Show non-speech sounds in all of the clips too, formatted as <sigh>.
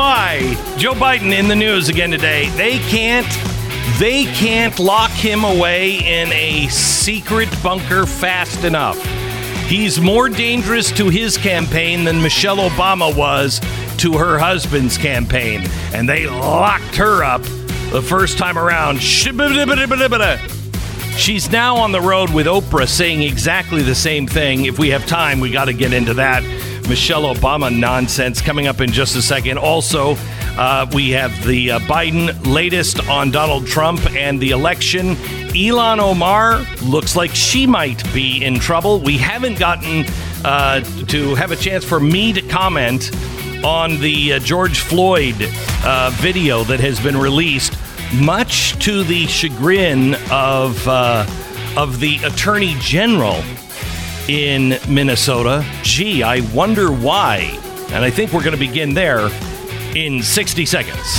my. Joe Biden in the news again today. They can't they can't lock him away in a secret bunker fast enough. He's more dangerous to his campaign than Michelle Obama was to her husband's campaign. And they locked her up the first time around. She's now on the road with Oprah saying exactly the same thing. If we have time, we got to get into that. Michelle Obama nonsense coming up in just a second. Also, uh, we have the uh, Biden latest on Donald Trump and the election. Ilhan Omar looks like she might be in trouble. We haven't gotten uh, to have a chance for me to comment on the uh, George Floyd uh, video that has been released, much to the chagrin of uh, of the Attorney General in Minnesota. Gee, I wonder why. And I think we're going to begin there in 60 seconds.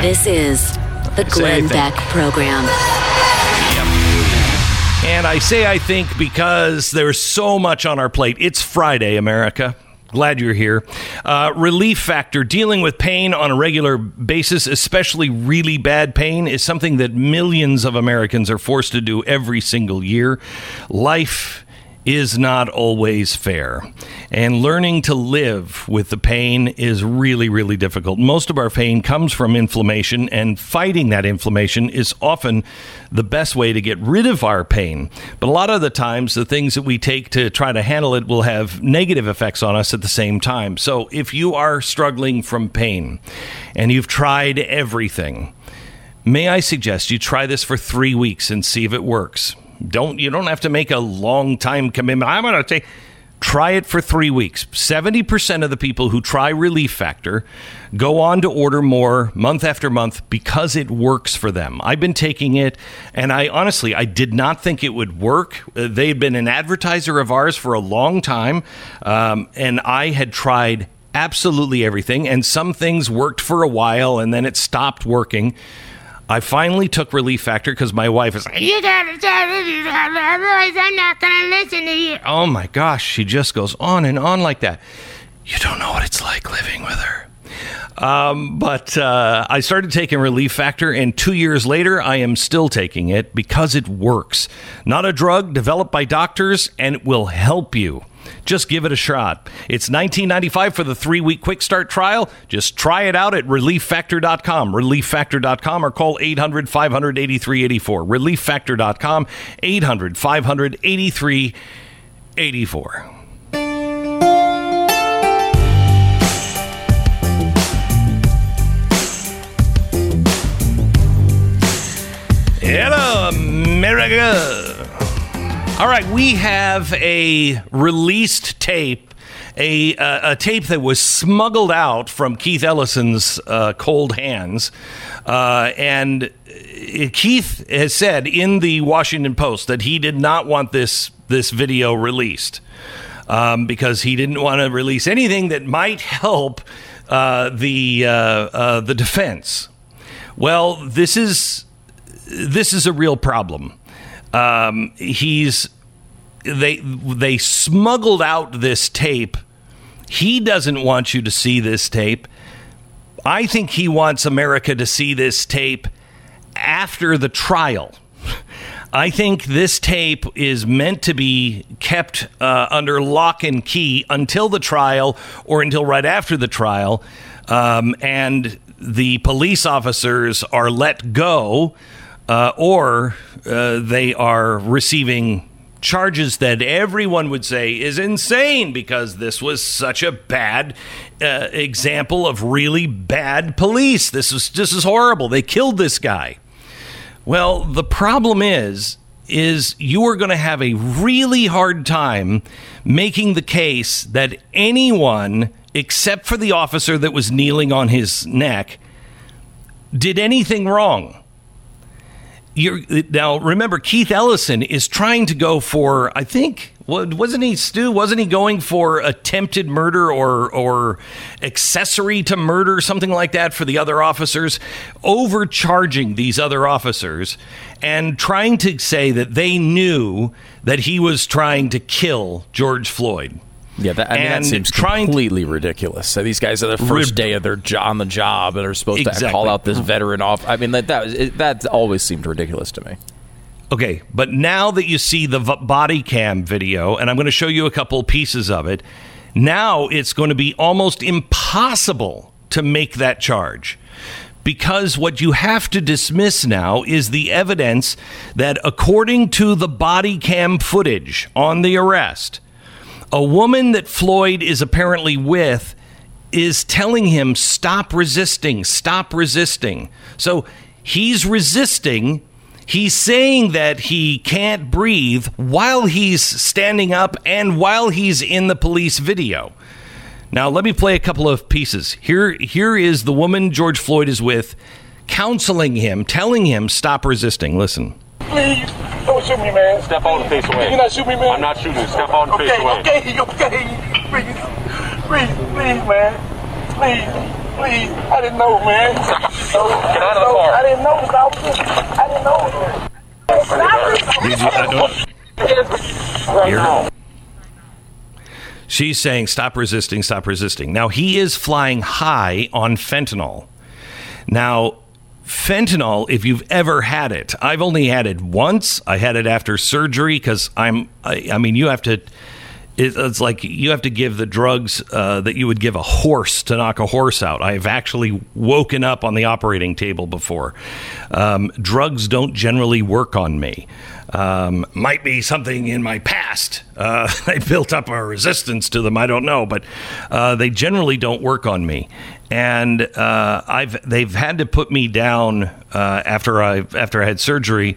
This is the Glenn Beck Program. Yep. And I say I think because there's so much on our plate. It's Friday, America. Glad you're here. Uh, Relief Factor dealing with pain on a regular basis, especially really bad pain, is something that millions of Americans are forced to do every single year. Life is not always fair. And learning to live with the pain is really, really difficult. Most of our pain comes from inflammation, and fighting that inflammation is often the best way to get rid of our pain. But a lot of the times, the things that we take to try to handle it will have negative effects on us at the same time. So if you are struggling from pain and you've tried everything, May I suggest you try this for three weeks and see if it works. Don't you don't have to make a long time commitment. I'm going to take try it for three weeks. 70% of the people who try Relief Factor go on to order more month after month because it works for them. I've been taking it, and I honestly, I did not think it would work. Uh, They'd been an advertiser of ours for a long time, um, and I had tried absolutely everything, and some things worked for a while, and then it stopped working. I finally took Relief Factor because my wife is like, You gotta tell me, otherwise I'm not gonna listen to you. Oh my gosh, she just goes on and on like that. You don't know what it's like living with her. Um, but uh, I started taking Relief Factor, and two years later, I am still taking it because it works. Not a drug developed by doctors, and it will help you. Just give it a shot. It's 19.95 for the three-week quick start trial. Just try it out at relieffactor.com, relieffactor.com, or call 800-500-8384. Relieffactor.com, 800-500-8384. Hello, America. All right, we have a released tape, a, uh, a tape that was smuggled out from Keith Ellison's uh, cold hands. Uh, and uh, Keith has said in the Washington Post that he did not want this, this video released um, because he didn't want to release anything that might help uh, the, uh, the defense. Well, this is, this is a real problem. Um, he's they they smuggled out this tape. He doesn't want you to see this tape. I think he wants America to see this tape after the trial. I think this tape is meant to be kept uh, under lock and key until the trial or until right after the trial. Um, and the police officers are let go uh, or uh, they are receiving charges that everyone would say is insane because this was such a bad uh, example of really bad police. This is this is horrible. They killed this guy. Well, the problem is is you are going to have a really hard time making the case that anyone except for the officer that was kneeling on his neck did anything wrong you're, now remember Keith Ellison is trying to go for I think wasn't he Stu wasn't he going for attempted murder or or accessory to murder something like that for the other officers overcharging these other officers and trying to say that they knew that he was trying to kill George Floyd Yeah, that, I mean, that seems completely ridiculous. So these guys are the first day of their jo- on the job and are supposed Exactly. to call out this veteran off. I mean, that that, it, that always seemed ridiculous to me. Okay, but now that you see the v- body cam video, and I'm going to show you a couple pieces of it, now it's going to be almost impossible to make that charge. Because what you have to dismiss now is the evidence that, according to the body cam footage on the arrest, a woman that Floyd is apparently with is telling him, stop resisting, stop resisting. So he's resisting. He's saying that he can't breathe while he's standing up and while he's in the police video. Now, let me play a couple of pieces. Here, here is the woman George Floyd is with, counseling him, telling him, stop resisting. Listen. Please, don't shoot me, man. Step out and face away. You not shoot me, man. I'm not shooting you. Step out and okay, face away. Okay, okay, Please, please, please, man. Please, please. I didn't know, man. Get out of the car. I didn't know. I, was, I didn't know. Did you- I don't- Right Hear now. She's saying, stop resisting, stop resisting. Now, he is flying high on fentanyl. Now, fentanyl, if you've ever had it, I've only had it once. I had it after surgery because I'm, I, I mean, you have to, it, it's like you have to give the drugs uh, that you would give a horse to knock a horse out. I've actually woken up on the operating table before. Um, drugs don't generally work on me. Um, might be something in my past. Uh, <laughs> I built up a resistance to them. I don't know, but uh, they generally don't work on me. And uh, I've they've had to put me down uh, after I after I had surgery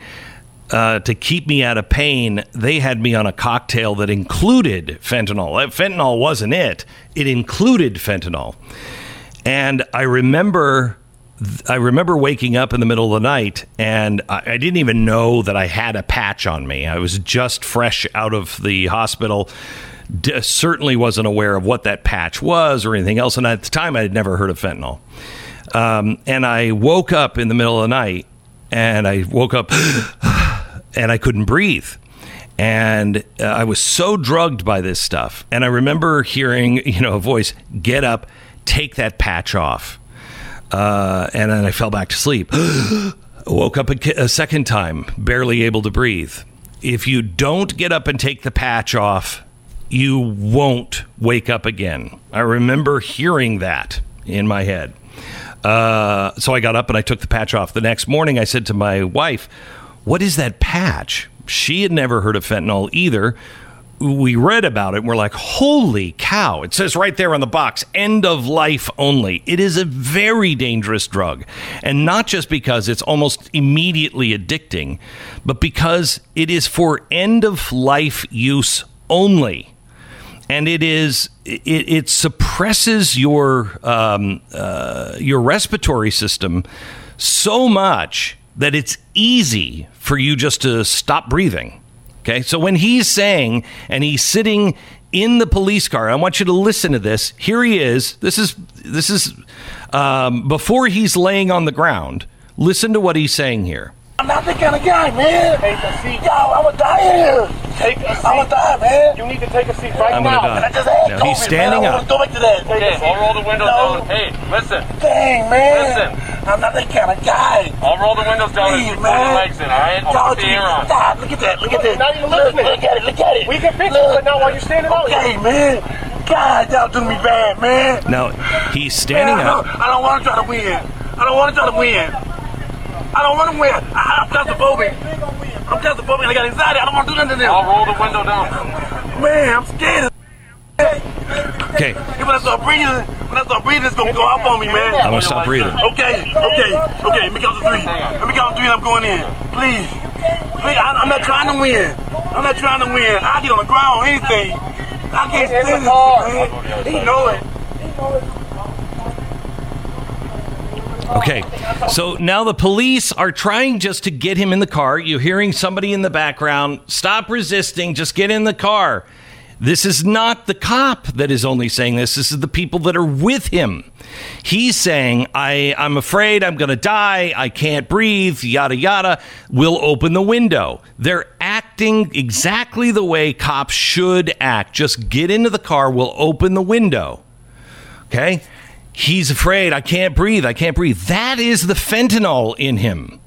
uh, to keep me out of pain. They had me on a cocktail that included fentanyl. Fentanyl wasn't it; it included fentanyl. And I remember I remember waking up in the middle of the night and I, I didn't even know that I had a patch on me. I was just fresh out of the hospital. D- certainly wasn't aware of what that patch was or anything else. And at the time, I had never heard of fentanyl. Um, and I woke up in the middle of the night and I woke up <gasps> and I couldn't breathe. And uh, I was so drugged by this stuff. And I remember hearing, <laughs> you know, a voice, get up, take that patch off. Uh, and then I fell back to sleep. <gasps> Woke up a, a second time, barely able to breathe. If you don't get up and take the patch off, you won't wake up again. I remember hearing that in my head. Uh, so I got up and I took the patch off. The next morning, I said to my wife, What is that patch? She had never heard of fentanyl either. We read about it and we're like, Holy cow. It says right there on the box, end of life only. It is a very dangerous drug. And not just because it's almost immediately addicting, but because it is for end of life use only and it is it, it suppresses your um, uh, your respiratory system so much that it's easy for you just to stop breathing. Okay, so when he's saying and he's sitting in the police car, I want you to listen to this. Here he is. This is this is um, before he's laying on the ground. Listen to what he's saying here. I'm not that kind of guy, man. Take a seat. Yo, I'm gonna die here. Take a seat. I'm gonna die, man. You need to take a seat right I'm now. gonna die. I just had Now, COVID, he's standing man. I up. don't wanna Go back to that. Okay, I'll roll the windows No. down. Hey, listen. Dang, man. Listen. I'm not that kind of guy. I'll roll the windows down Please, and you pull your legs in, all right? I'll Y'all put the air on. God, look at that. Look at that. Not even look, listening. look at it. Look at it. We can fix it, Look. but not while you're standing out here. Okay, man. God, y'all do me bad, man. Now he's standing man, I up. don't, I don't want to try to win. I don't want to try to win. I don't want to win. I, I'm claustrophobic. I'm claustrophobic. I got anxiety. I don't want to do nothing to them. I'll roll the window down. Man, I'm scared. Okay, <laughs> When I start breathing, when I start breathing, it's gonna go up on me, man. I'm gonna stop breathing. Okay, okay, okay. Let me count to three. Let me count to three and I'm going in. Please. Please, I, I'm not trying to win. I'm not trying to win. I get on the ground, or anything. I can't It's stand a car. this, man. He know it. Okay. So now the police are trying just to get him in the car. You're hearing somebody in the background. Stop resisting. Just get in the car. This is not the cop that is only saying this. This is the people that are with him. He's saying, I, I'm afraid I'm going to die. I can't breathe, yada, yada. We'll open the window. They're acting exactly the way cops should act. Just get into the car, we'll open the window. Okay? He's afraid, I can't breathe, I can't breathe. That is the fentanyl in him.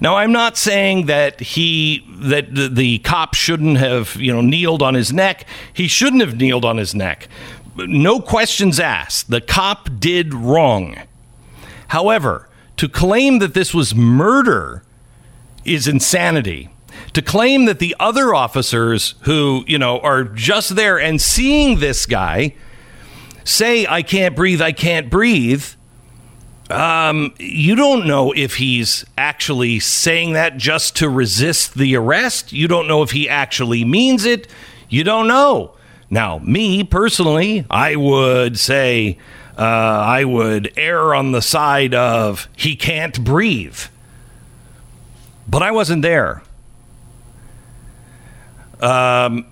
Now, I'm not saying that he that the, the cop shouldn't have you know kneeled on his neck. He shouldn't have kneeled on his neck. No questions asked. The cop did wrong. However, to claim that this was murder is insanity. To claim that the other officers who, you know, are just there and seeing this guy say, I can't breathe, I can't breathe, um, you don't know if he's actually saying that just to resist the arrest. You don't know if he actually means it. You don't know. Now, me personally, I would say uh, I would err on the side of he can't breathe. But I wasn't there. Um,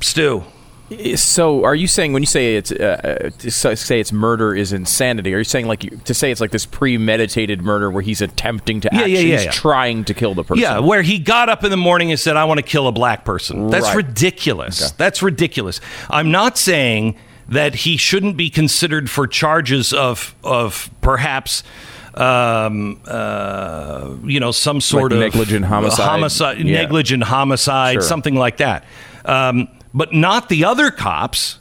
Stu. So, are you saying when you say it's uh, to say it's murder is insanity? Are you saying like you, to say it's like this premeditated murder where he's attempting to Yeah, actually yeah, yeah, he's yeah. trying to kill the person? Yeah, where he got up in the morning and said, I want to kill a black person. That's Right. ridiculous. That's ridiculous. I'm not saying that he shouldn't be considered for charges of, of perhaps. Um, uh, you know, some sort of negligent homicide. homicide, Yeah. negligent homicide, Sure. something like that. Um, but not the other cops,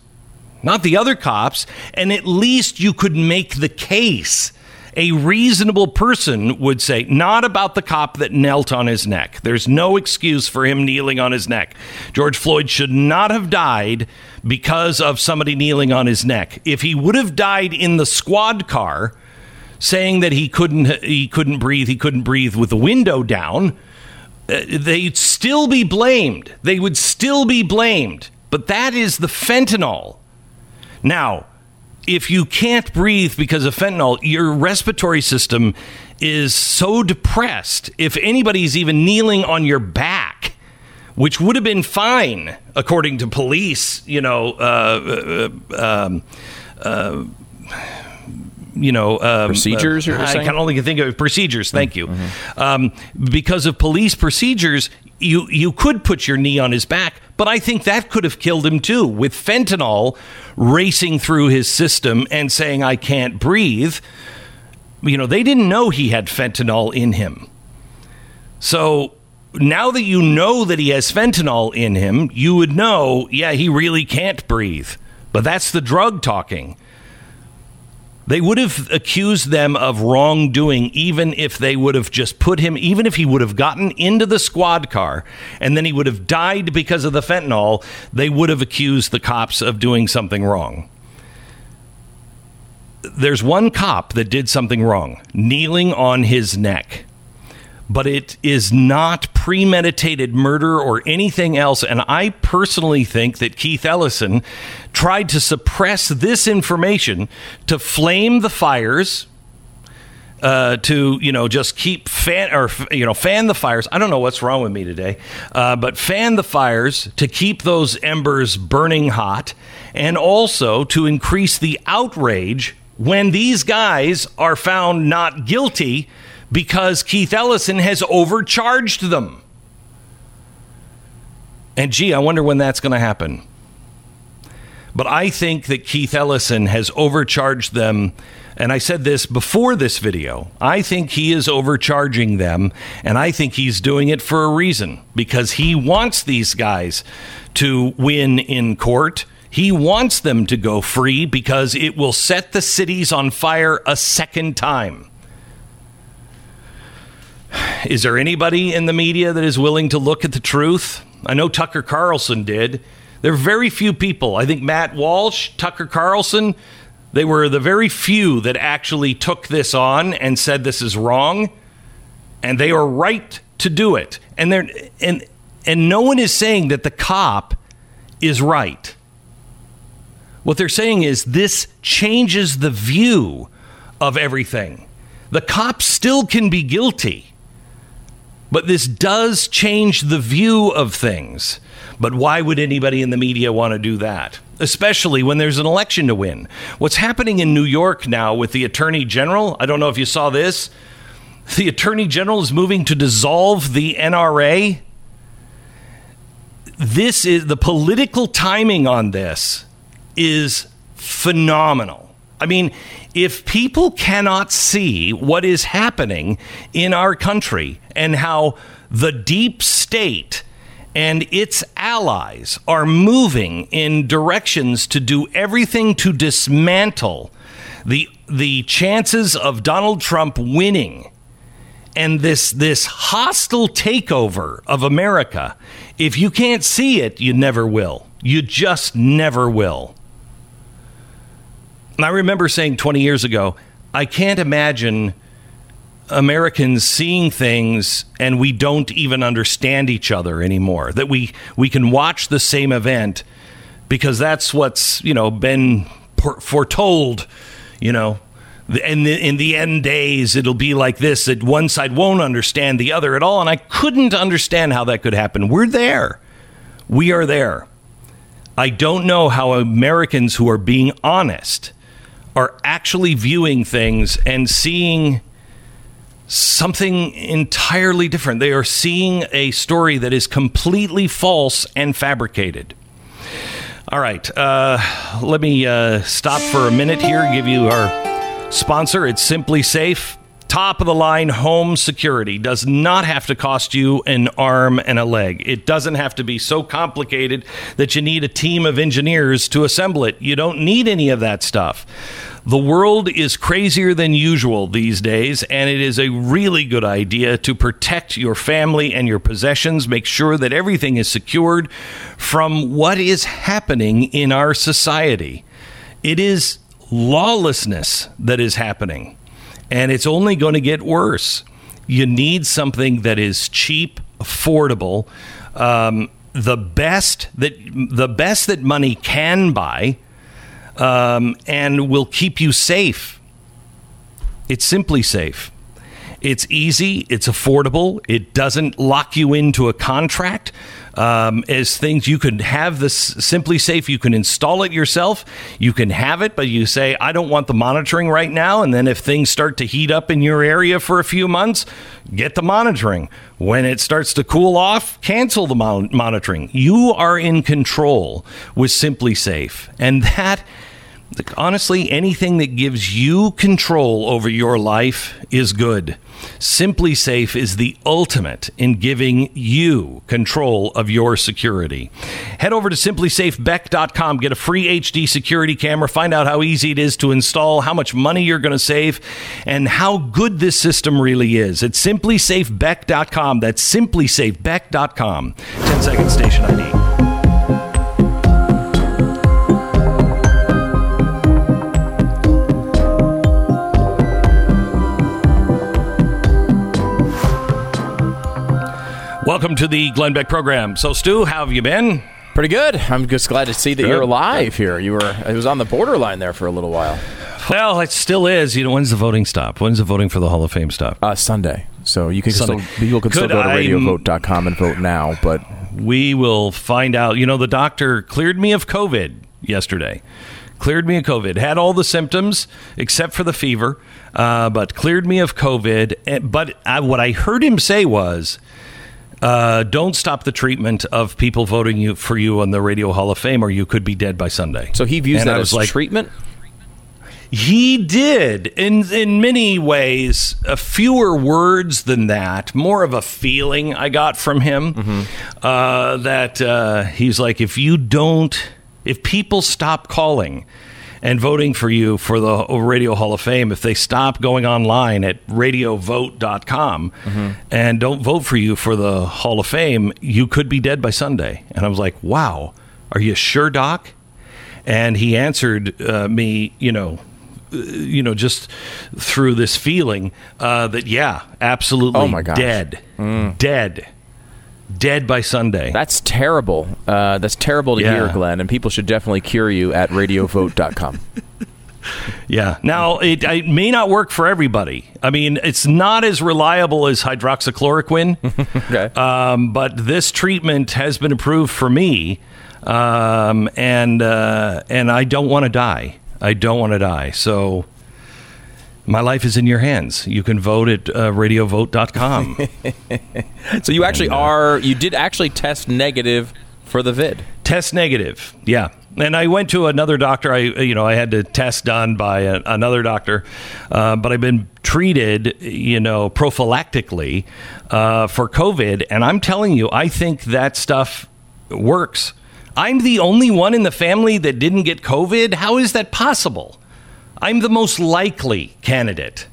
not the other cops. And at least you could make the case. A reasonable person would say, not about the cop that knelt on his neck. There's no excuse for him kneeling on his neck. George Floyd should not have died because of somebody kneeling on his neck. If he would have died in the squad car, saying that he couldn't he couldn't breathe, he couldn't breathe with the window down, they'd still be blamed. They would still be blamed. But that is the fentanyl. Now, if you can't breathe because of fentanyl, your respiratory system is so depressed. If anybody's even kneeling on your back, which would have been fine according to police, you know, uh, uh, um, uh, you know um, Procedures, you're I can only think of procedures. Thank you. Um, because of police procedures, you you could put your knee on his back, but I think that could have killed him too. With fentanyl racing through his system and saying I can't breathe, you know they didn't know he had fentanyl in him. So now that you know that he has fentanyl in him, you would know, yeah, he really can't breathe. But that's the drug talking. They would have accused them of wrongdoing even if they would have just put him, even if he would have gotten into the squad car and then he would have died because of the fentanyl, they would have accused the cops of doing something wrong. There's one cop that did something wrong, kneeling on his neck but it is not premeditated murder or anything else. And I personally think that Keith Ellison tried to suppress this information to flame the fires. Uh, to you know, just keep fan or you know, fan the fires. I don't know what's wrong with me today, uh, but fan the fires to keep those embers burning hot, and also to increase the outrage when these guys are found not guilty because Keith Ellison has overcharged them. And gee, I wonder when that's going to happen. But I think that Keith Ellison has overcharged them. And I said this before this video. I think he is overcharging them. And I think he's doing it for a reason because he wants these guys to win in court. He wants them to go free because it will set the cities on fire a second time. Is there anybody in the media that is willing to look at the truth? I know Tucker Carlson did. There are very few people. I think Matt Walsh, Tucker Carlson, they were the very few that actually took this on and said this is wrong, and they are right to do it. And they're and and no one is saying that the cop is right. What they're saying is this changes the view of everything. The cop still can be guilty. But this does change the view of things. But why would anybody in the media want to do that? Especially when there's an election to win. What's happening in New York now with the Attorney General, I don't know if you saw this. The Attorney General is moving to dissolve the NRA. this is the political timing on this is phenomenal. I mean, if people cannot see what is happening in our country and how the deep state and its allies are moving in directions to do everything to dismantle the the chances of Donald Trump winning. And this this hostile takeover of America if you can't see it you never will. You just never will. And I remember saying 20 years ago I can't imagine Americans seeing things and we don't even understand each other anymore. That we we can watch the same event because that's what's you know been foretold. You know, and in the end days it'll be like this: that one side won't understand the other at all. And I couldn't understand how that could happen. We're there. We are there. I don't know how Americans who are being honest are actually viewing things and seeing something entirely different. They are seeing a story that is completely false and fabricated. All right, uh, let me uh, stop for a minute here, give you our sponsor. It's SimpliSafe. Top of the line home security does not have to cost you an arm and a leg. It doesn't have to be so complicated that you need a team of engineers to assemble it. You don't need any of that stuff. The world is crazier than usual these days, and it is a really good idea to protect your family and your possessions. Make sure that everything is secured from what is happening in our society. It is lawlessness that is happening, and it's only going to get worse. You need something that is cheap, affordable, um, the best that the best that money can buy um, and will keep you safe. It's simply safe. It's easy, it's affordable, it doesn't lock you into a contract. Um, as things you can have this SimpliSafe, you can install it yourself. You can have it, but you say, I don't want the monitoring right now. And then if things start to heat up in your area for a few months, get the monitoring. When it starts to cool off, cancel the mon- monitoring. You are in control with SimpliSafe. And that honestly, anything that gives you control over your life is good. SimpliSafe is the ultimate in giving you control of your security. Head over to simplisafebeck.com, get a free HD security camera, find out how easy it is to install, how much money you're going to save, and how good this system really is. It's simplisafebeck.com. That's simplisafebeck.com. 10 second station ID. Welcome to the Glenn Beck program. So, Stu, how have you been? Pretty good. I'm just glad to see that Good. you're alive here. You were it was on the borderline there for a little while. Well, it still is. You know, when's the voting stop? When's the voting for the Hall of Fame stop? Uh, Sunday. So you can Sunday. still people can still Could go to radiovote.com and vote now, but We will find out. You know, the doctor cleared me of COVID yesterday. Cleared me of COVID. Had all the symptoms except for the fever, uh, but cleared me of COVID. Eh, But I, what I heard him say was, uh, "Don't stop the treatment of people voting you for you on the Radio Hall of Fame, or you could be dead by Sunday." so he views And that I as like, treatment. He did in in many ways, uh, fewer words than that. More of a feeling I got from him uh, that uh, he's like, if you don't, if people stop calling and voting for you for the Radio Hall of Fame, if they stop going online at radiovote.com and don't vote for you for the Hall of Fame, you could be dead by Sunday. And I was like, wow, are you sure, Doc? and he answered uh, me, you know, uh, you know, just through this feeling uh, that yeah, absolutely, Oh, my gosh. dead, dead, dead by Sunday. That's terrible. Uh, that's terrible to Yeah. hear, Glenn. And people should definitely cure you at radiovote.com. <laughs> yeah. Now it, it may not work for everybody. I mean, it's not as reliable as hydroxychloroquine. <laughs> okay. um, but this treatment has been approved for me, um, and uh, and I don't want to die. I don't want to die. So my life is in your hands. You can vote at uh, radiovote.com. <laughs> so you actually are. You did actually test negative for the vid. Test negative. Yeah. And I went to another doctor. I, you know, I had to test done by a, another doctor, uh, but I've been treated, you know, prophylactically uh, for COVID. And I'm telling you, I think that stuff works. I'm the only one in the family that didn't get COVID. How is that possible? I'm the most likely candidate.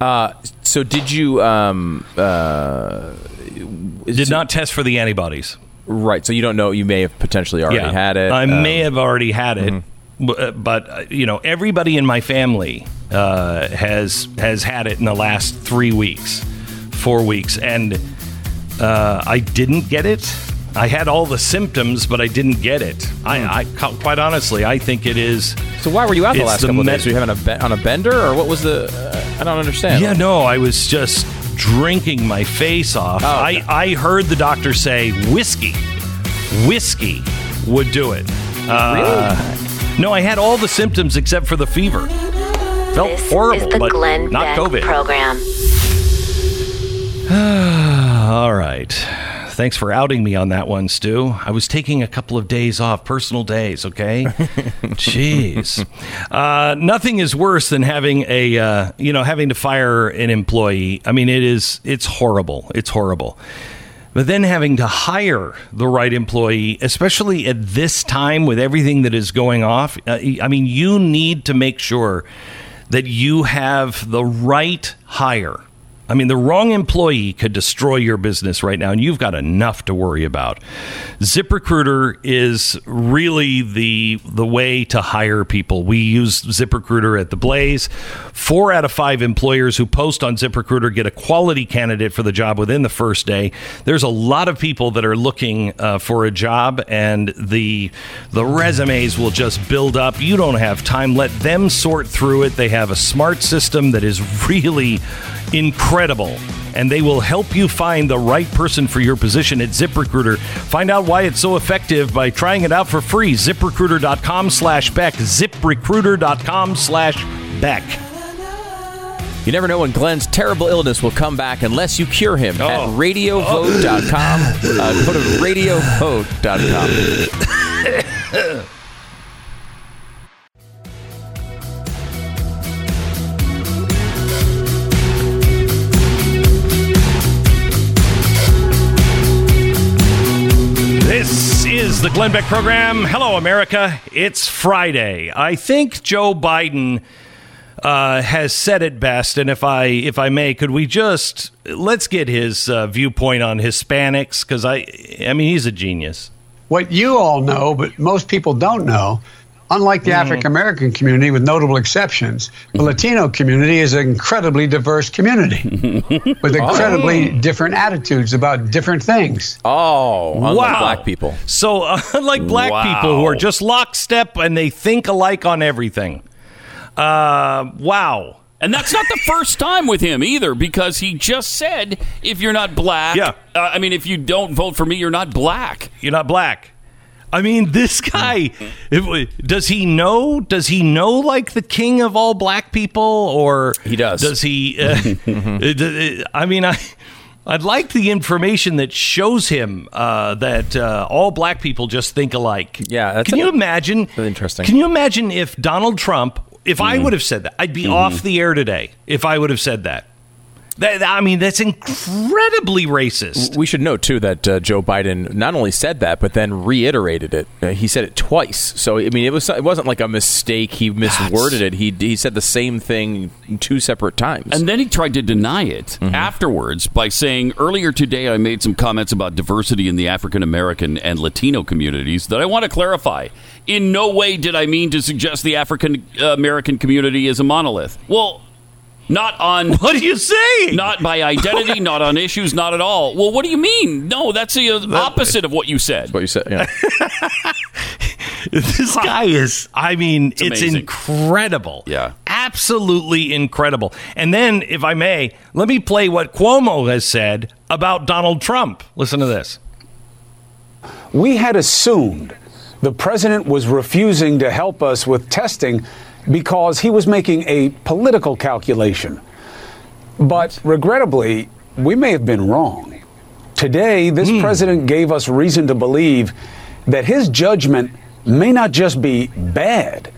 Uh, so did you? Um, uh, Did not test for the antibodies. right. So you don't know. You may have potentially already had it. I Um, may have already had it, b- uh, but uh, you know, everybody in my family uh, has has had it in the last three weeks, four weeks, and uh, I didn't get it. I had all the symptoms, but I didn't get it. I, I quite honestly, I think it is. So why were you out the last the couple of days? Were you having a be- on a bender, or what was the? Uh, I don't understand. Yeah, no, I was just drinking my face off. Oh, okay. I, I heard the doctor say whiskey, whiskey would do it. Uh, No, I had all the symptoms except for the fever. Felt This horrible, is the but Glenn not Beck COVID. program. <sighs> All right. Thanks for outing me on that one, Stu. I was taking a couple of days off, personal days, okay? <laughs> Jeez. Uh, nothing is worse than having a, uh, you know, having to fire an employee. I mean, it is, it's horrible. It's horrible. But then having to hire the right employee, especially at this time with everything that is going off, uh, I mean, you need to make sure that you have the right hire. I mean, the wrong employee could destroy your business right now, and you've got enough to worry about. ZipRecruiter is really the the way to hire people. We use ZipRecruiter at the Blaze. Four out of five employers who post on ZipRecruiter get a quality candidate for the job within the first day. There's a lot of people that are looking uh, for a job, and the the resumes will just build up. You don't have time. Let them sort through it. They have a smart system that is really incredible and they will help you find the right person for your position at ZipRecruiter. Find out why it's so effective by trying it out for free. ZipRecruiter.com slash Beck. ZipRecruiter.com slash Beck. You never know when Glenn's terrible illness will come back unless you cure him Oh. at radiovote.com. Uh, go to radiovote.com. <laughs> This is the Glenn Beck program. Hello, America. It's Friday. I think Joe Biden uh, has said it best, and if I if I may, could we just let's get his uh, viewpoint on Hispanics because I I mean he's a genius. what you all know, but most people don't know, unlike the Mm-hmm. African American community, with notable exceptions, the Latino community is an incredibly diverse community <laughs> with incredibly different attitudes about different things. Oh, unlike Wow. black people. So, uh, <laughs> unlike black people who are just lockstep and they think alike on everything. Uh, wow. And that's not the first time with him either, because he just said, if you're not black, Yeah. uh, I mean, if you don't vote for me, you're not black. You're not black. I mean, this guy, if- does he know? Does he know like the king of all black people? Or He does. Does he? <laughs> Uh, I mean, I. I'd like the information that shows him uh, that uh, all black people just think alike. Yeah, that's Can you imagine? Interesting. Can you imagine if Donald Trump, if I would have said that, I'd be off the air today if I would have said that. That I mean, that's incredibly racist. We should note too that uh, Joe Biden not only said that, but then reiterated it. Uh, he said it twice. So I mean, it was it wasn't like a mistake. He misworded it. He he said the same thing two separate times. And then he tried to deny it afterwards by saying, earlier today I made some comments about diversity in the African American and Latino communities that I want to clarify. In no way did I mean to suggest the African American community is a monolith. Well, not on. <laughs> What are you saying? Not by identity, <laughs> not on issues, not at all. Well, what do you mean? No, that's the uh, opposite of what you said. what you said. Yeah. <laughs> this guy is i mean it's, amazing. incredible Yeah. absolutely incredible and then if i may let me play what Cuomo has said about Donald Trump listen to this We had assumed the president was refusing to help us with testing because he was making a political calculation. But regrettably, we may have been wrong. Today, this hmm. president gave us reason to believe that his judgment may not just be bad,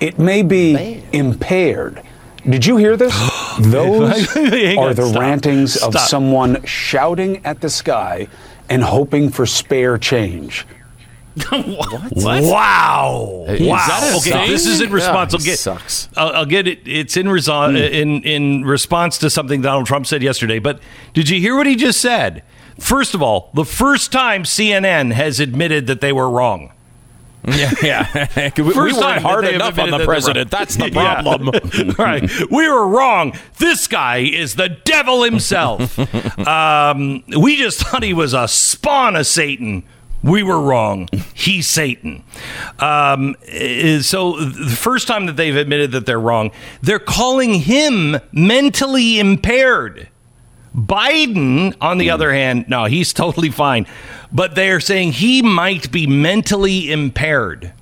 it may be impaired. Did you hear this? <gasps> Those <laughs> are the stop. rantings of Stop. someone shouting at the sky and hoping for spare change. Wow! Is wow! that a okay, thing? this is in response. Yeah, I'll get. sucks. I'll, I'll get it. It's in reso- in in response to something Donald Trump said yesterday. But did you hear what he just said? First of all, the first time CNN has admitted that they were wrong. <laughs> Yeah, yeah. <laughs> we, we First time weren't hard enough on the president. That's the <laughs> Yeah. problem. right. We were wrong. This guy is the devil himself. um, we just thought he was a spawn of Satan. We were wrong. He's Satan. Um, eh, so the first time that they've admitted that they're wrong, they're calling him mentally impaired. Biden, on the other hand, no, he's <laughs> totally fine. But they're saying he might be mentally impaired.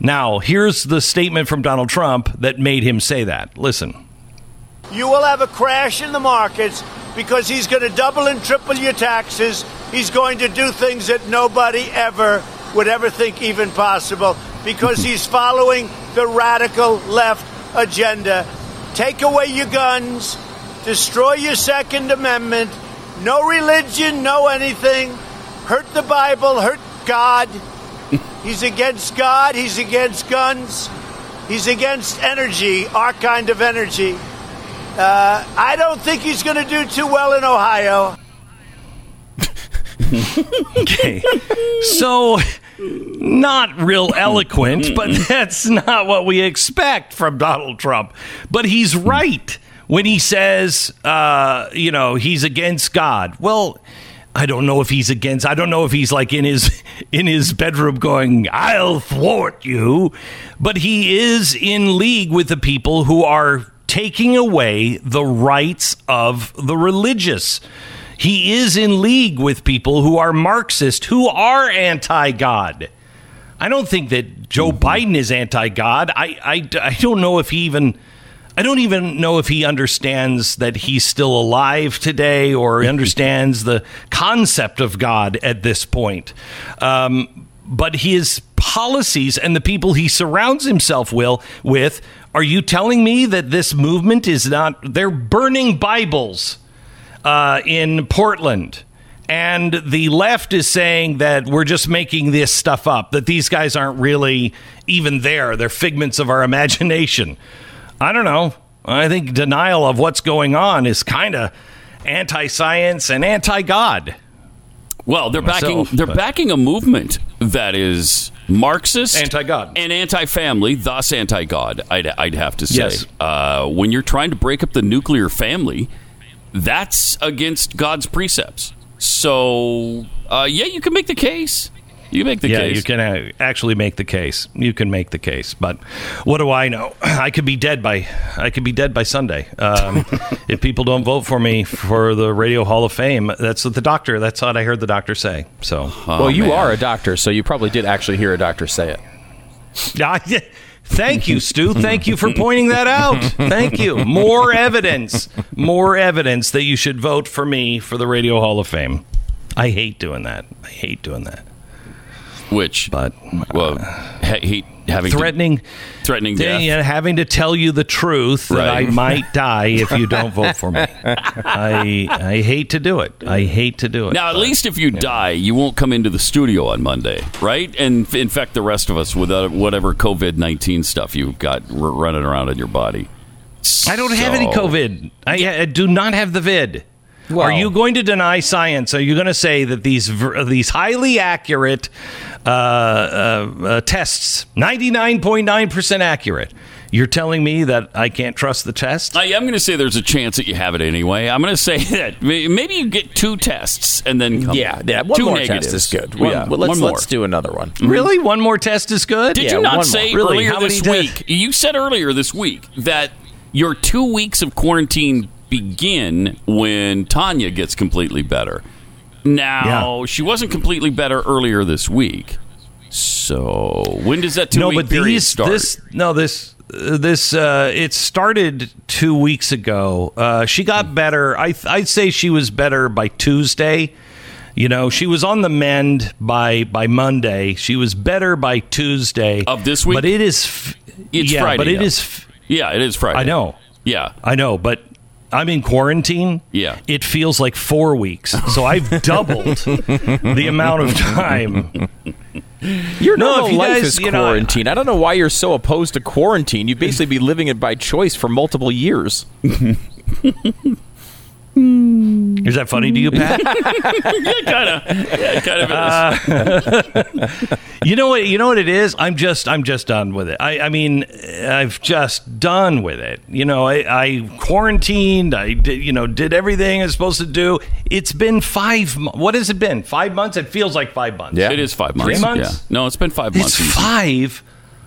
Now, here's the statement from Donald Trump that made him say that. Listen. You will have a crash in the markets because he's going to double and triple your taxes. He's going to do things that nobody ever would ever think even possible because he's following the radical left agenda. Take away your guns, destroy your Second Amendment, no religion, no anything, hurt the Bible, hurt God. <laughs> He's against God, he's against guns, he's against energy, our kind of energy. Uh, I don't think he's going to do too well in Ohio. <laughs> Okay. so, not real eloquent, but that's not what we expect from Donald Trump. But he's right when he says, uh, you know, he's against God. Well, I don't know if he's against. I don't know if he's like in his <laughs> in his bedroom going, "I'll thwart you," but he is in league with the people who are taking away the rights of the religious. He is in league with people who are Marxist, who are anti-God. I don't think that Joe Biden is anti-God. I, I, I don't know if he even I don't even know if he understands that he's still alive today or <laughs> understands the concept of God at this point. Um, but his policies and the people he surrounds himself will, with, are you telling me that this movement is not? They're burning Bibles uh, in Portland. And the left is saying that we're just making this stuff up, that these guys aren't really even there. They're figments of our <laughs> imagination. I don't know. I think denial of what's going on is kind of anti science and anti God. Well, they're backing Myself, they're but- backing a movement that is Marxist, Anti-God. and anti-family, thus anti-God. I'd, I'd have to say. Yes. Uh, when you're trying to break up the nuclear family, that's against God's precepts. So, uh, yeah, you can make the case. You make the yeah, case. you can uh, actually make the case. You can make the case, but what do I know? <clears throat> I could be dead by I could be dead by Sunday um, <laughs> if people don't vote for me for the Radio Hall of Fame. That's what the doctor. That's what I heard the doctor say. So, well, you man. are a doctor, so you probably did actually hear a doctor say it. <laughs> Ah, yeah. Thank you, Stu. Thank you for pointing that out. Thank you. More evidence. More evidence that you should vote for me for the Radio Hall of Fame. I hate doing that. I hate doing that. Which, But well, ha- hate having threatening, to, threatening death. yeah, having to tell you the truth that I might die if you don't vote for me. <laughs> I I hate to do it. I hate to do it. Now, at but- least if you die, you won't come into the studio on Monday, right? And f- infect the rest of us with uh, whatever COVID 19 stuff you've got r- running around in your body. I don't have any COVID. I, I do not have the vid. Well- Are you going to deny science? Are you going to say that these these highly accurate uh, uh, uh, Uh, uh, uh, tests, ninety nine point nine percent accurate? You're telling me that I can't trust the test? I am going to say there's a chance that you have it anyway. I'm going to say <laughs> that maybe you get two tests and then come Yeah, yeah. One two more negatives. test is good. One, yeah, well, let's, one more. let's do another one. Mm-hmm. really, one more test is good. Did Yeah, you not say Really? earlier How many this did- week? You said earlier this week that your two weeks of quarantine begin when Tania gets completely better. Now Yeah. she wasn't completely better earlier this week. So when does that two no, week but period these start? this no this uh, this uh, it started two weeks ago. Uh, she got better. I I'd say she was better by Tuesday. You know, she was on the mend by by Monday. She was better by Tuesday Of this week? But it is f- It's yeah, Friday, but it yeah. is f- Yeah, it is Friday. I know. Yeah. I know, but I'm in quarantine. Yeah. It feels like four weeks. So I've <laughs> doubled the amount of time. Your No, normal if you life guys- is you know, quarantine. I don't know why you're so opposed to quarantine. You'd basically be living it by choice for multiple years. <laughs> Is that funny to you, Pat? <laughs> kind of. Yeah, kind of is. Uh, <laughs> you know what? You know what it is. I'm just. I'm just done with it. I. I mean, I've just done with it. You know, I, I quarantined. I did. You know, did everything I was supposed to do. It's been five. mo- What has it been? Five months. It feels like five months. Yeah. It is five months. Three months? Yeah. No, it's been five months. It's five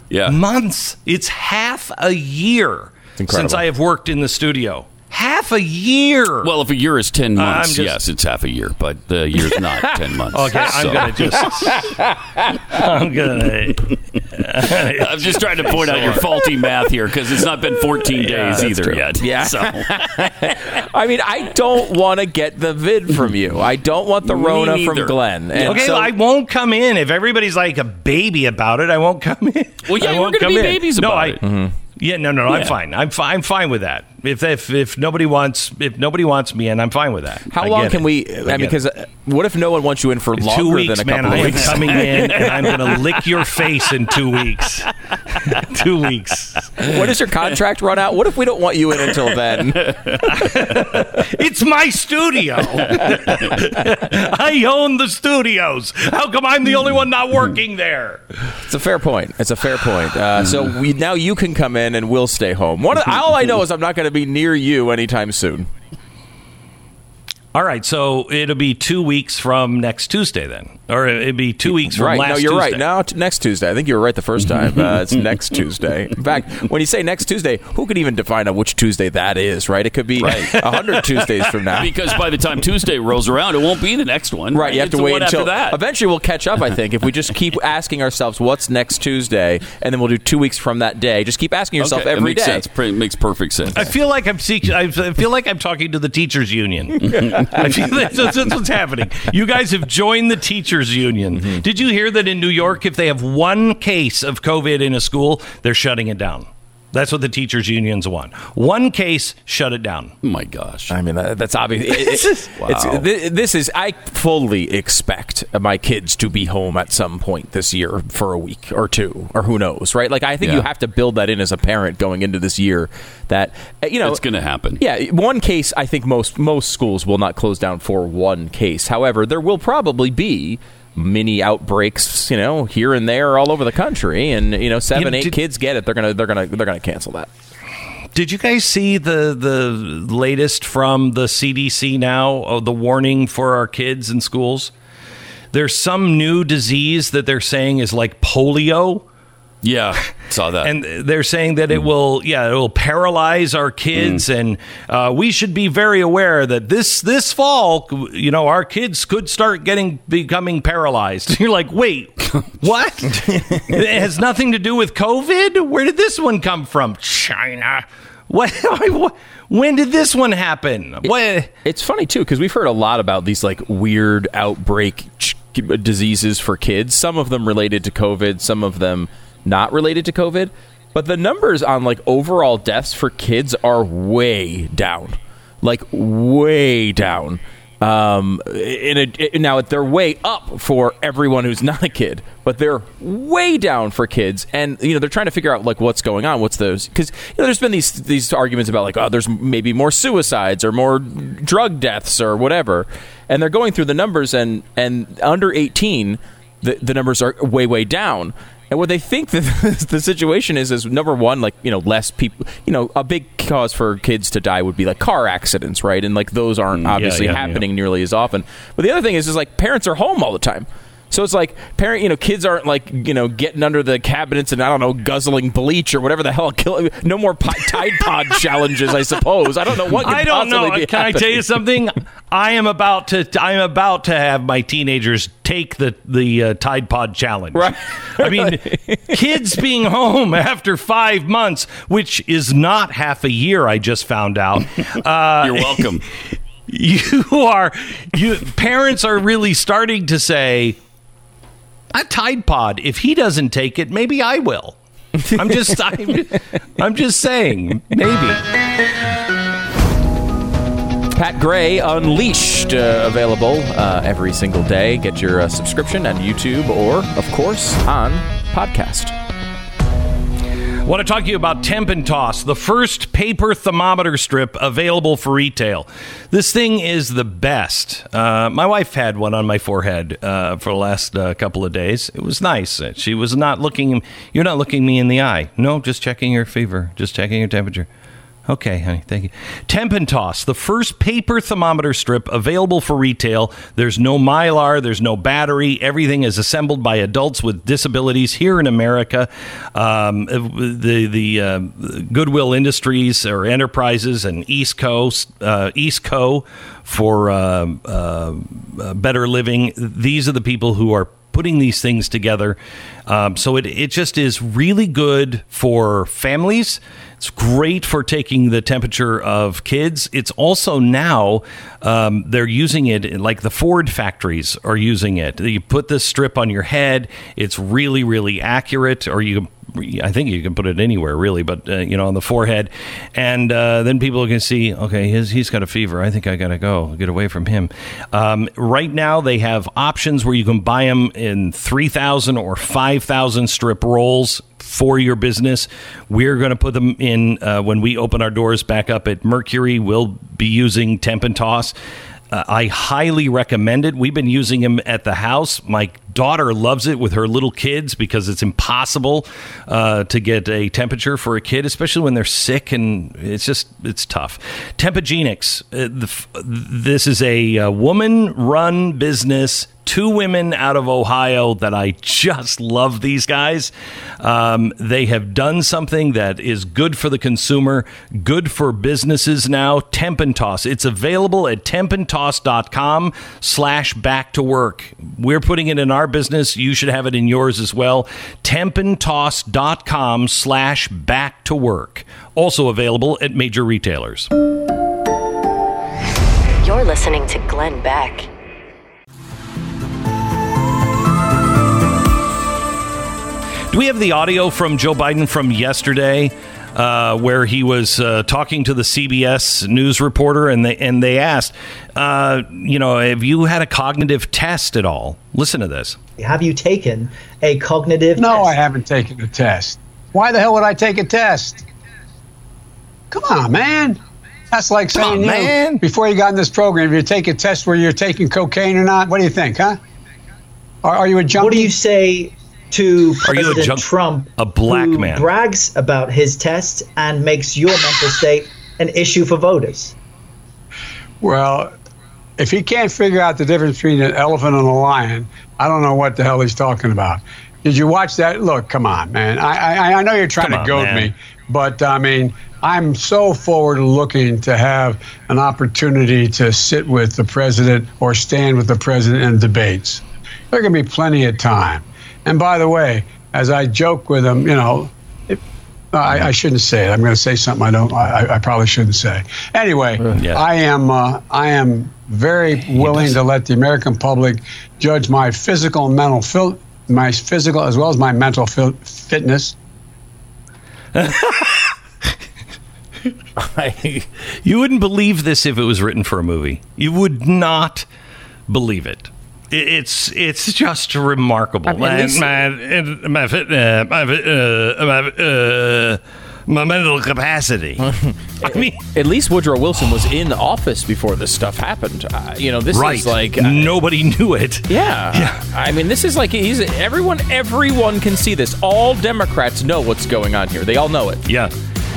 Yeah. months. It's half a year since I have worked in the studio. Half a year. Well, if a year is 10 I'm months, just- yes, it's half a year, but the year's not <laughs> 10 months. Okay, I'm So- gonna just. <laughs> I'm gonna. <laughs> I'm just trying to point out your faulty math here because it's not been 14 days that's either true. yet. Yeah. So, I mean, I don't want to get the vid from you. I don't want the Me Rona from neither. Glenn. And Okay, so- well, I won't come in if everybody's like a baby about it. I won't come in. Well, yeah, I we're won't gonna come be in. babies no, about I, it. Mm-hmm. Yeah, no, no, no. I'm fine. I'm fine. I'm fine with that. If if if nobody wants if nobody wants me in, I'm fine with that. how I long can it. we? I, get mean, because uh, what if no one wants you in for longer two weeks, than a man, couple I of weeks? coming in and <laughs> I'm going to lick your face in two weeks. <laughs> two weeks. When does your contract run out? What if we don't want you in until then? <laughs> It's my studio. I own the studios. How come I'm the only one not working there? It's a fair point. It's a fair point. Uh, so we now you can come in and we'll stay home. One, all I know is I'm not going to be near you anytime soon. All right, so it'll be two weeks from next Tuesday then, or it'll be two weeks from right? last. No, you're right. Now t- next Tuesday. I think you were right the first time. <laughs> Uh, it's next Tuesday. In fact, when you say next Tuesday, who can even define on which Tuesday that is? Right? It could be a hundred Tuesdays from now. because by the time Tuesday rolls around, it won't be the next one. Right, you have It's to wait until that. eventually we'll catch up. I think if we just keep asking ourselves what's next Tuesday, and then we'll do two weeks from that day. Just keep asking yourself Okay, that every day. makes sense. Pre- makes perfect sense. I feel like I'm seek- I feel like I'm talking to the teachers union. <laughs> I <laughs> feel that's, that's what's happening. You guys have joined the teachers union. Mm-hmm. Did you hear that in New York, if they have one case of COVID in a school, they're shutting it down? That's what the teachers unions want. One case, shut it down. oh my gosh. I mean, that, that's obvious. It- it- <laughs> <laughs> it's- thi- this is. I fully expect my kids to be home at some point this year for a week or two, or who knows, right? Like, I think you have to build that in as a parent going into this year. That uh, you know, It's going to happen. Yeah, one case. I think most most schools will not close down for one case. However, there will probably be mini outbreaks, you know, here and there all over the country, and you know, seven, know, eight did- kids get it. They're gonna they're gonna they're gonna cancel that. Did you guys see the the latest from the CDC now of the warning for our kids in schools? There's some new disease that they're saying is like polio. Yeah, saw that. and they're saying that it will yeah it will paralyze our kids and uh, we should be very aware that this this fall you know our kids could start getting becoming paralyzed. <laughs> You're like wait <laughs> what? It has nothing to do with covid? Where did this one come from? China. What <laughs> when did this one happen? What? It's funny too because we've heard a lot about these like weird outbreak ch- diseases for kids. Some of them related to COVID, some of them not related to COVID. But the numbers on like overall deaths for kids are way down, like way down. Um, in a, now they're way up for everyone who's <laughs> not a kid, but they're way down for kids. And you know they're trying to figure out like what's going on. What's those? Because you know there's been these these arguments about like oh there's maybe more suicides or more drug deaths or whatever, and they're going through the numbers and and under 18 the the numbers are way way down. And what they think that <laughs> the situation is is number one, like you know, less people. You know, a big cause for kids to die would be like car accidents, right? And like those aren't mm, obviously yeah, happening nearly as often. But the other thing is, is like parents are home all the time. So it's like parent, you know, kids aren't like you know getting under the cabinets and I don't know guzzling bleach or whatever the hell. Kill, no more <laughs> Tide Pod challenges, I suppose. I don't know what. I don't know. Can I tell you something? I am about to. I am about to have my teenagers take the the uh, Tide Pod challenge. Right. I mean, <laughs> kids being home after five months, which is not half a year. I just found out. <laughs> Uh, You're welcome. you are you parents are really starting to say a tide pod if he doesn't take it maybe i will i'm just <laughs> i'm, I'm just saying maybe Pat Gray Unleashed, uh, available uh, every single day. Get your uh, subscription on YouTube or, of course, on podcast. Want to talk to you about Temp and Toss, the first paper thermometer strip available for retail. This thing is the best. Uh, my wife had one on my forehead uh, for the last uh, couple of days. It was nice. She was not looking. You're not looking me in the eye. No, just checking your fever, just checking your temperature. Okay, honey, thank you. Temp and Toss, the first paper thermometer strip available for retail. There's no mylar, there's no battery. Everything is assembled by adults with disabilities here in America. Um, the the uh, Goodwill Industries or Enterprises and East Coast uh, East Co for uh, uh, uh, better living. These are the people who are putting these things together. Um, so it, it just is really good for families. It's great for taking the temperature of kids. It's also now um, they're using it like the Ford factories are using it. You put this strip on your head. It's really really accurate. Or you I think you can put it anywhere really, but uh, you know on the forehead, and uh, then people can see. Okay, he's, he's got a fever. I think I gotta go get away from him. Um, right now they have options where you can buy them in three thousand or five thousand strip rolls for your business. We're going to put them in uh, when we open our doors back up at Mercury. We'll be using Temp and Toss. Uh, I highly recommend it. We've been using them at the house. My daughter loves it with her little kids because it's impossible uh, to get a temperature for a kid, especially when they're sick and it's just it's tough. Tempogenics. Uh, the, this is a, uh woman-run business two women out of Ohio that I just love these guys. Um, they have done something that is good for the consumer, good for businesses now. Temp and Toss. It's available at tempandtoss.com slash back to work. We're putting it in our business. You should have it in yours as well. tempandtoss.com slash back to work. Also available at major retailers. You're listening to Glenn Beck. Do we have the audio from Joe Biden from yesterday, uh, where he was uh, talking to the CBS news reporter, and they and they asked, uh, you know, have you had a cognitive test at all? Listen to this. Have you taken a cognitive No, test? I haven't taken a test. Why the hell would I take a test? Come on, man. That's like Come on, saying, you man. before you got in this program, if you take a test where you're taking cocaine or not, what do you think, huh? Are, are you a junkie? What do you say to Are you a President junk- Trump, a black who man? brags about his test and makes your mental state an issue for voters? Well, if he can't figure out the difference between an elephant and a lion, I don't know what the hell he's talking about. Did you watch that? Look, come on, man. I I, I know you're trying Come on, to goad man. me, but I mean, I'm so forward looking to have an opportunity to sit with the president or stand with the president in debates. There can be plenty of time. And by the way, as I joke with him, you know, it, I, I shouldn't say it. I'm going to say something I don't. I, I probably shouldn't say. Anyway, Yeah. I am. Uh, I am very willing to let the American public judge my physical and mental fil- my physical as well as my mental fil- fitness. <laughs> You wouldn't believe this if it was written for a movie. You would not believe it. It's it's just remarkable. I mean, my, my, uh, my, uh, my, uh, my mental capacity. <laughs> I mean, At least Woodrow Wilson was in office before this stuff happened. Uh, you know, this right? is like. uh, nobody knew it. Yeah, yeah. I mean, this is like he's everyone. Everyone can see this. All Democrats know what's going on here. They all know it. Yeah.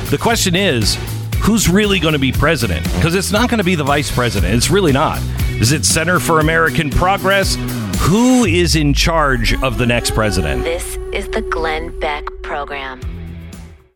The question is, who's really going to be president? Because it's not going to be the vice president. It's really not. Is it Center for American Progress? Who is in charge of the next president? This is the Glenn Beck Program.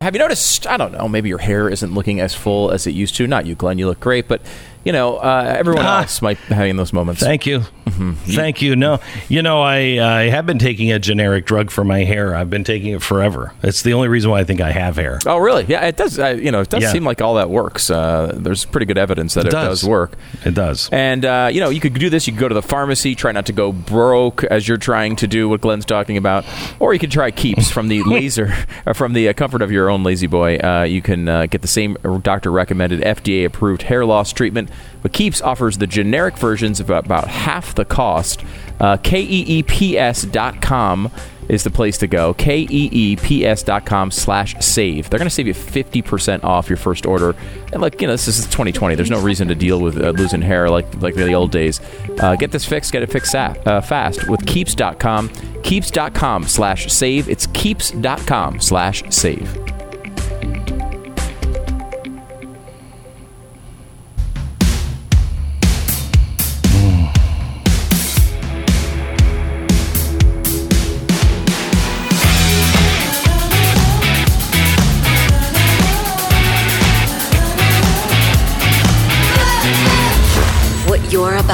Have you noticed? I don't know. Maybe your hair isn't looking as full as it used to. Not you, Glenn. You look great, but you know, uh, everyone else might be having those moments. Ah. Thank <laughs> you. Thank you. No, you know, I, I have been taking a generic drug for my hair. I've been taking it forever. It's the only reason why I think I have hair. Oh, really? Yeah, it does. Uh, you know, it does Yeah. seem like all that works. Uh, there's pretty good evidence that it, It does. does. work. It does. And uh, you know, you could do this. You could go to the pharmacy. Try not to go broke as you're trying to do what Glenn's talking about, or you could try Keeps from the <laughs> laser, uh, from the uh, comfort of your own lazy boy. Uh, you can uh, get the same doctor recommended, FDA approved hair loss treatment. But Keeps offers the generic versions of about, half the cost. Uh, KEEPS dot com is the place to go. KEEPS dot com slash save. They're going to save you 50% off your first order. And like, you know, this is 2020. There's no reason to deal with uh, losing hair like, like the old days. Uh, get this fixed, get it fixed uh, fast with Keeps.com. Keeps.com slash save. It's Keeps.com slash save.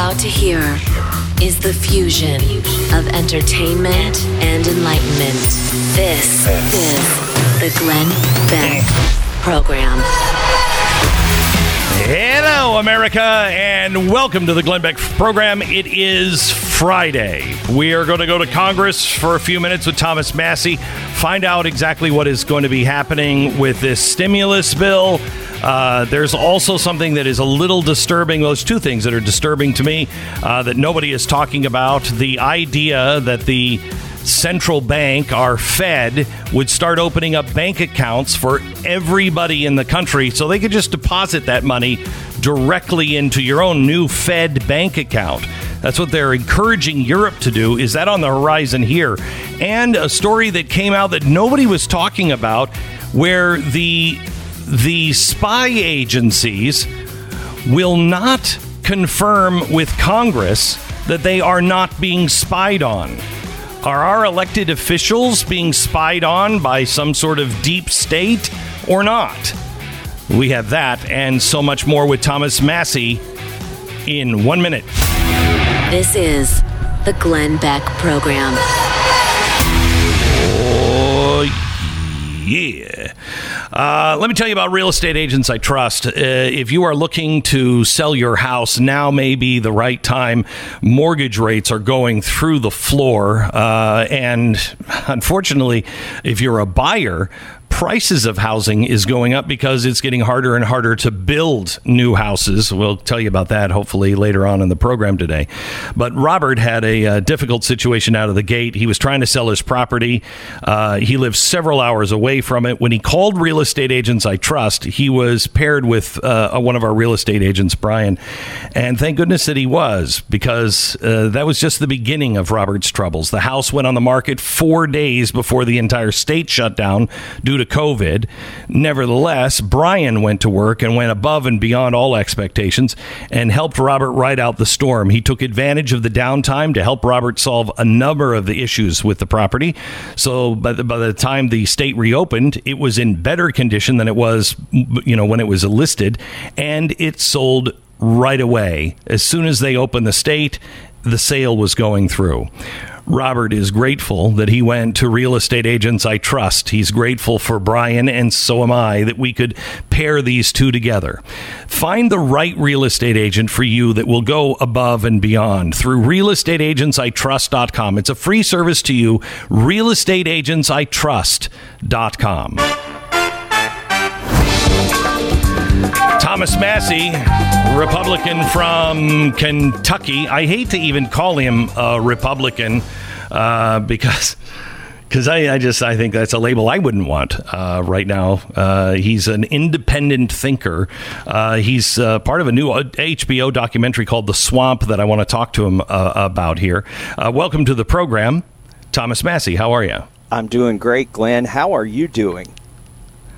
About to hear is the fusion of entertainment and enlightenment. This is the Glenn Beck Program. Hello, America, and welcome to the Glenn Beck program. It is Friday. We are going to go to Congress for a few minutes with Thomas Massie, find out exactly what is going to be happening with this stimulus bill. Uh, there's also something that is a little disturbing. Those two things that are disturbing to me uh, that nobody is talking about. The idea that the central bank, our Fed, would start opening up bank accounts for everybody in the country so they could just deposit that money directly into your own new Fed bank account. That's what they're encouraging Europe to do. Is that on the horizon here? And a story that came out that nobody was talking about where the the spy agencies will not confirm with Congress that they are not being spied on. Are our elected officials being spied on by some sort of deep state or not? We have that and so much more with Thomas Massie in one minute. This is the Glenn Beck Program. Oh, yeah. Uh, let me tell you about Real Estate Agents I Trust. Uh, if you are looking to sell your house, now may be the right time. Mortgage rates are going through the floor. Uh, and unfortunately, if you're a buyer, prices of housing is going up because it's getting harder and harder to build new houses. We'll tell you about that hopefully later on in the program today. But Robert had a uh, difficult situation out of the gate. He was trying to sell his property. Uh, he lives several hours away from it. When he called Real Estate Agents I Trust, he was paired with uh, one of our real estate agents, Brian. And thank goodness that he was because uh, that was just the beginning of Robert's troubles. The house went on the market four days before the entire state shut down due to COVID. Nevertheless, Brian went to work and went above and beyond all expectations and helped Robert ride out the storm. He took advantage of the downtime to help Robert solve a number of the issues with the property. So by the, by the time the state reopened, it was in better condition than it was, you know, when it was listed, and it sold right away. As soon as they opened the state, the sale was going through. Robert is grateful that he went to real estate agents I trust. He's grateful for Brian, and so am I, that we could pair these two together. Find the right real estate agent for you that will go above and beyond through realestateagentsitrust.com. It's a free service to you, realestateagentsitrust.com. Thomas Massie, Republican from Kentucky. I hate to even call him a Republican uh, because because I, I just I think that's a label I wouldn't want uh, right now. Uh, he's an independent thinker. Uh, he's uh, part of a new HBO documentary called The Swamp that I want to talk to him uh, about here. Uh, welcome to the program, Thomas Massie. How are you? I'm doing great, Glenn. How are you doing?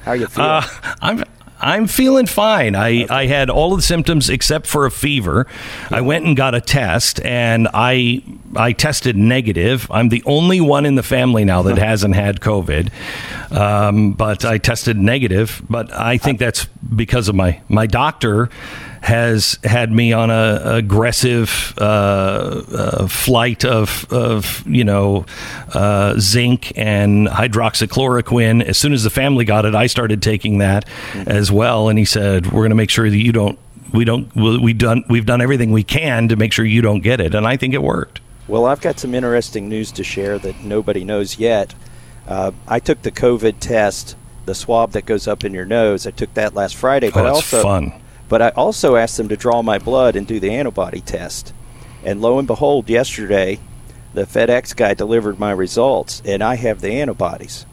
How are you feeling? Uh, I'm I'm feeling fine. I, I had all of the symptoms except for a fever. I went and got a test, and I I tested negative. I'm the only one in the family now that <laughs> hasn't had COVID. um, but I tested negative. But I think that's because of my my doctor has had me on a aggressive uh, uh, flight of of you know uh, zinc and hydroxychloroquine. As soon as the family got it, I started taking that as well. And he said, "We're going to make sure that you don't." We don't. We done. We've done everything we can to make sure you don't get it, and I think it worked. Well, I've got some interesting news to share that nobody knows yet. Uh, I took the COVID test, the swab that goes up in your nose. I took that last Friday, but oh, that's also fun. But I also asked them to draw my blood and do the antibody test. And lo and behold, yesterday, the FedEx guy delivered my results, and I have the antibodies.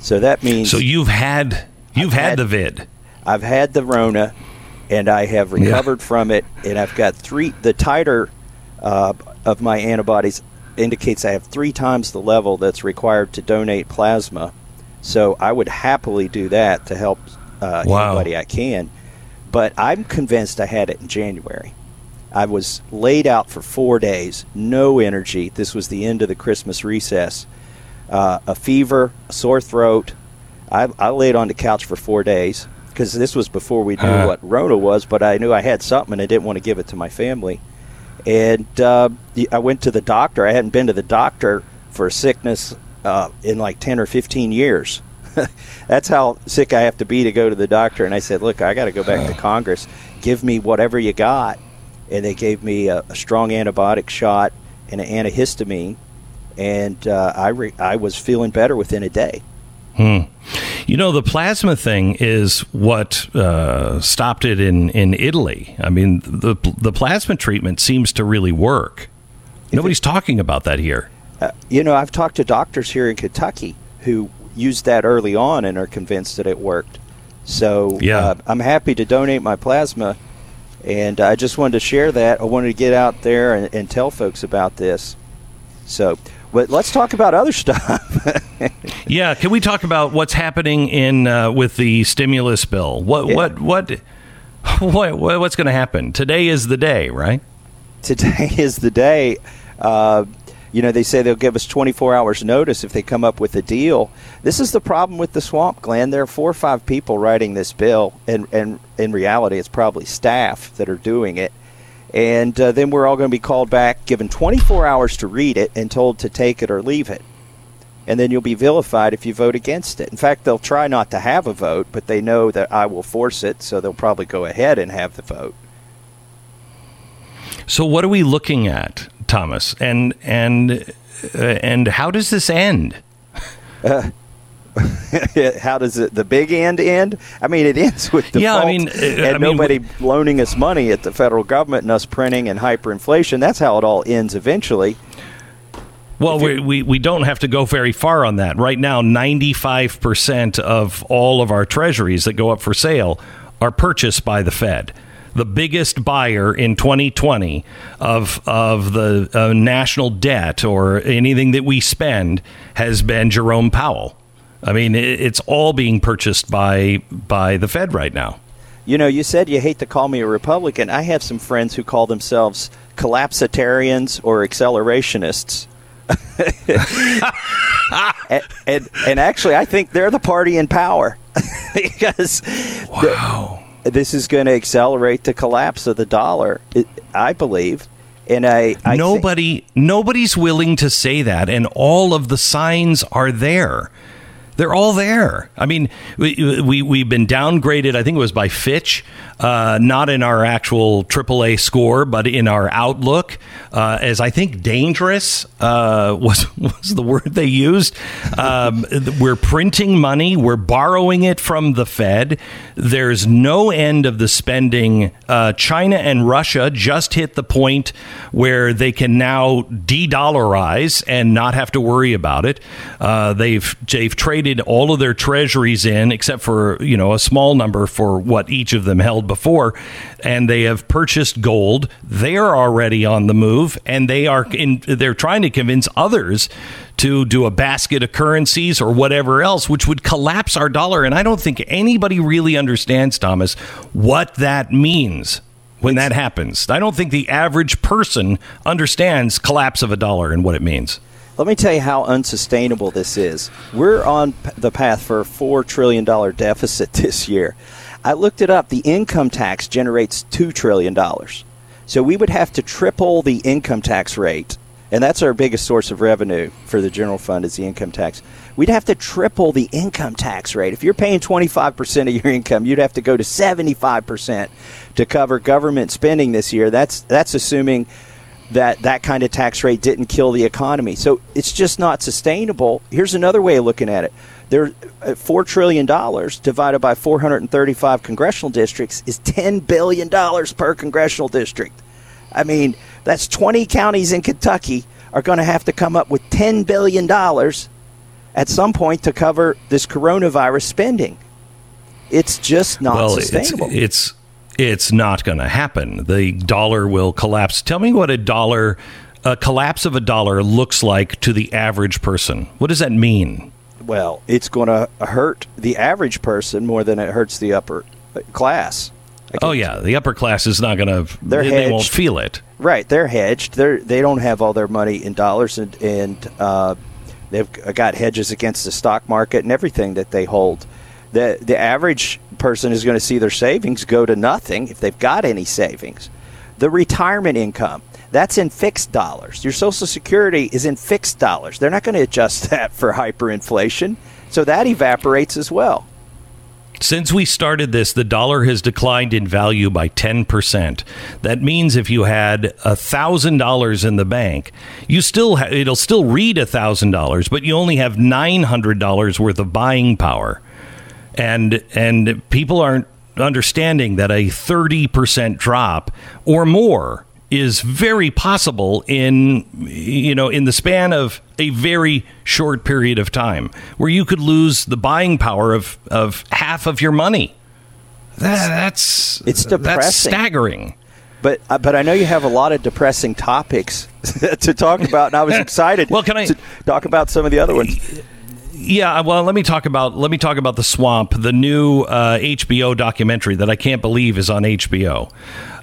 So that means So you've had you've had, had- the vid. I've had the Rona, and I have recovered from it, and I've got three. The titer uh, of my antibodies indicates I have three times the level that's required to donate plasma. So I would happily do that to help uh, Wow. anybody I can. But I'm convinced I had it in January. I was laid out for four days, no energy. This was the end of the Christmas recess. Uh, a fever, a sore throat. I, I laid on the couch for four days because this was before we knew Uh. what Rona was, but I knew I had something and I didn't want to give it to my family. And uh, I went to the doctor. I hadn't been to the doctor for a sickness uh, in like 10 or 15 years. <laughs> That's how sick I have to be to go to the doctor. And I said, Look, I got to go back to Congress. Give me whatever you got. And they gave me a, a strong antibiotic shot and an antihistamine. And uh, I, re- I was feeling better within a day. Hmm. You know, the plasma thing is what uh, stopped it in, in Italy. I mean, the the plasma treatment seems to really work. Nobody's talking about that here. Uh, you know, I've talked to doctors here in Kentucky who used that early on and are convinced that it worked. So Yeah. uh, I'm happy to donate my plasma, and I just wanted to share that. I wanted to get out there and, and tell folks about this. So, but let's talk about other <laughs> stuff. Yeah, can we talk about what's happening in uh, with the stimulus bill? What Yeah. what what <laughs> what what's going to happen? Today is the day, right? Today <laughs> is the day. Uh, you know, they say they'll give us 24 hours notice if they come up with a deal. This is the problem with the swamp, Glenn. There are four or five people writing this bill, and, and in reality, it's probably staff that are doing it. And uh, then we're all going to be called back, given 24 hours to read it, and told to take it or leave it. And then you'll be vilified if you vote against it. In fact, they'll try not to have a vote, but they know that I will force it, so they'll probably go ahead and have the vote. So what are we looking at, Thomas? And and uh, and how does this end? <laughs> how does it the big end end? I mean, it ends with default Yeah, I mean, uh, and I mean, nobody loaning us money at the federal government and us printing and hyperinflation. That's how it all ends eventually. Well, we, we, we don't have to go very far on that. Right now, 95% of all of our treasuries that go up for sale are purchased by the Fed. The biggest buyer in 2020 of, of the uh, national debt or anything that we spend has been Jerome Powell. I mean, it, it's all being purchased by, by the Fed right now. You know, you said you hate to call me a Republican. I have some friends who call themselves collapsitarians or accelerationists. <laughs> and, and and actually, I think they're the party in power <laughs> because wow. This is going to accelerate the collapse of the dollar. I believe, and I, I Nobody, nobody's willing to say that, and all of the signs are there. They're all there. I mean, we, we we've been downgraded. I think it was by Fitch, uh, not in our actual AAA score, but in our outlook, uh, as I think dangerous uh, <laughs> was was the word they used. Um, we're printing money. We're borrowing it from the Fed. There's no end of the spending. Uh, China and Russia just hit the point where they can now de-dollarize and not have to worry about it. Uh, they've they've traded all of their treasuries in, except for you know a small number for what each of them held before, and they have purchased gold. They are already on the move, and they are in. They're trying to convince others to do a basket of currencies or whatever else, which would collapse our dollar. And I don't think anybody really understands, Thomas, what that means when that happens. I don't think the average person understands collapse of a dollar and what it means. Let me tell you how unsustainable this is. We're on the path for a $4 trillion deficit <laughs> this year. I looked it up. The income tax generates $2 trillion. So we would have to triple the income tax rate. And that's our biggest source of revenue for the general fund is the income tax. We'd have to triple the income tax rate. If you're paying 25% of your income, you'd have to go to 75% to cover government spending this year. That's that's assuming that that kind of tax rate didn't kill the economy. So it's just not sustainable. Here's another way of looking at it. There, uh, four trillion dollars divided by 435 congressional districts is 10 billion dollars per congressional district. I mean, that's 20 counties in Kentucky are going to have to come up with 10 billion dollars at some point to cover this coronavirus spending. It's just not well, sustainable. It's, it's it's not going to happen. The dollar will collapse. Tell me what a dollar, a collapse of a dollar looks like to the average person. What does that mean? well, it's going to hurt the average person more than it hurts the upper class. Oh yeah, the upper class is not going to. They're They, they won't feel it. Right, they're hedged. They're they don't have all their money in dollars, and and uh, they've got hedges against the stock market and everything that they hold. The The average person is going to see their savings go to nothing if they've got any savings. The retirement income that's in fixed dollars. Your Social Security is in fixed dollars. They're not going to adjust <laughs> that for hyperinflation, so that evaporates as well. Since we started this, the dollar has declined in value by 10%. That means if you had $1,000 in the bank, you still ha- it'll still read $1,000, but you only have $900 worth of buying power. And and people aren't understanding that a 30% drop or more is very possible in you know in the span of a very short period of time where you could lose the buying power of of half of your money That- that's It's depressing that's staggering But uh, but I know you have a lot of depressing topics <laughs> to talk about, and I was <laughs> excited. Well, can I- to talk about some of the other ones? Yeah, well, let me talk about let me talk about the swamp, the new uh, HBO documentary that I can't believe is on HBO.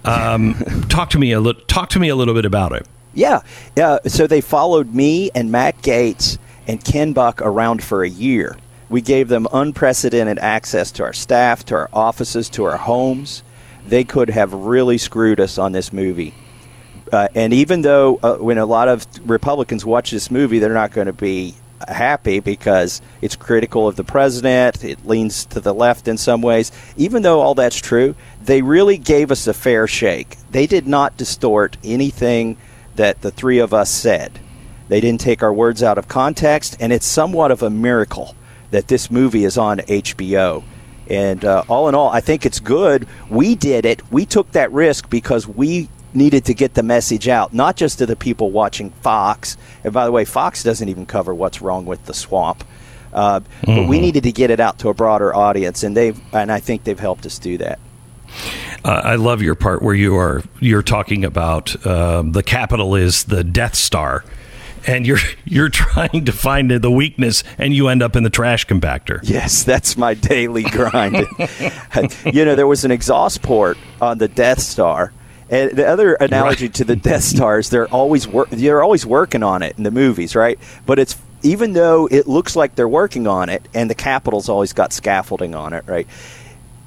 Um, <laughs> talk to me a little. Talk to me a little bit about it. Yeah, yeah. So they followed me and Matt Gaetz and Ken Buck around for a year. We gave them unprecedented access to our staff, to our offices, to our homes. They could have really screwed us on this movie. Uh, and even though uh, when a lot of Republicans watch this movie, they're not going to be happy because it's critical of the president. It leans to the left in some ways. Even though all that's true, they really gave us a fair shake. They did not distort anything that the three of us said. They didn't take our words out of context, and it's somewhat of a miracle that this movie is on HBO. And uh, all in all, I think it's good. We did it. We took that risk because we needed to get the message out, not just to the people watching Fox. And by the way, Fox doesn't even cover what's wrong with the swamp. Uh, But we needed to get it out to a broader audience, and they've and I think they've helped us do that. Uh, I love your part where you are you're talking about um, the Capitol is the Death Star, and you're <laughs> you're trying to find the weakness, and you end up in the trash compactor. Yes, that's my daily grind. <laughs> <laughs> you know, there was an exhaust port on the Death Star. And the other analogy to the Death Star is they're always wor- they're always working on it in the movies, right? But it's even though it looks like they're working on it, and the Capitol's always got scaffolding on it, right?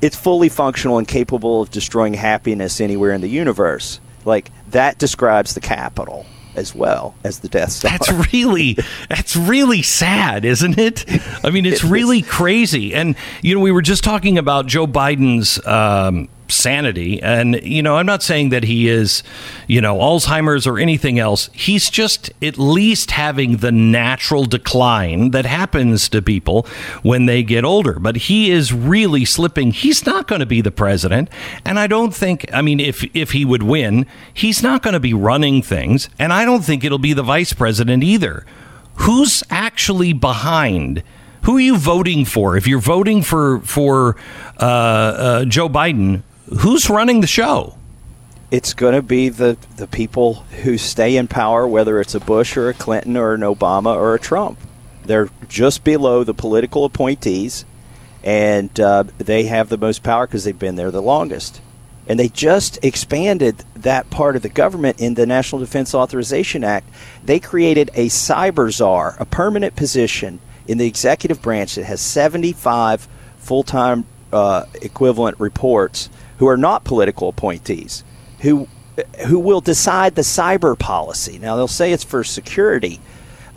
It's fully functional and capable of destroying happiness anywhere in the universe. Like that describes the Capitol as well as the Death Star. That's really that's really sad, isn't it? I mean, it's It really crazy. And you know, we were just talking about Joe Biden's um, sanity, and you know, I'm not saying that he is, you know, Alzheimer's or anything else. He's just at least having the natural decline that happens to people when they get older. But he is really slipping. He's not going to be the president, and I don't think. I mean, if if he would win, he's not going to be running things, and I don't think it'll be the vice president either. Who's actually behind? Who are you voting for? If you're voting for for uh, uh, Joe Biden, who's running the show? it's going to be the, the people who stay in power, whether it's a Bush or a Clinton or an Obama or a Trump. They're just below the political appointees, and uh, they have the most power because they've been there the longest. And they just expanded that part of the government in the National Defense Authorization Act. They created a cyber czar, a permanent position in the executive branch that has 75 full time uh, equivalent reports who are not political appointees, who who will decide the cyber policy. Now they'll say it's for security,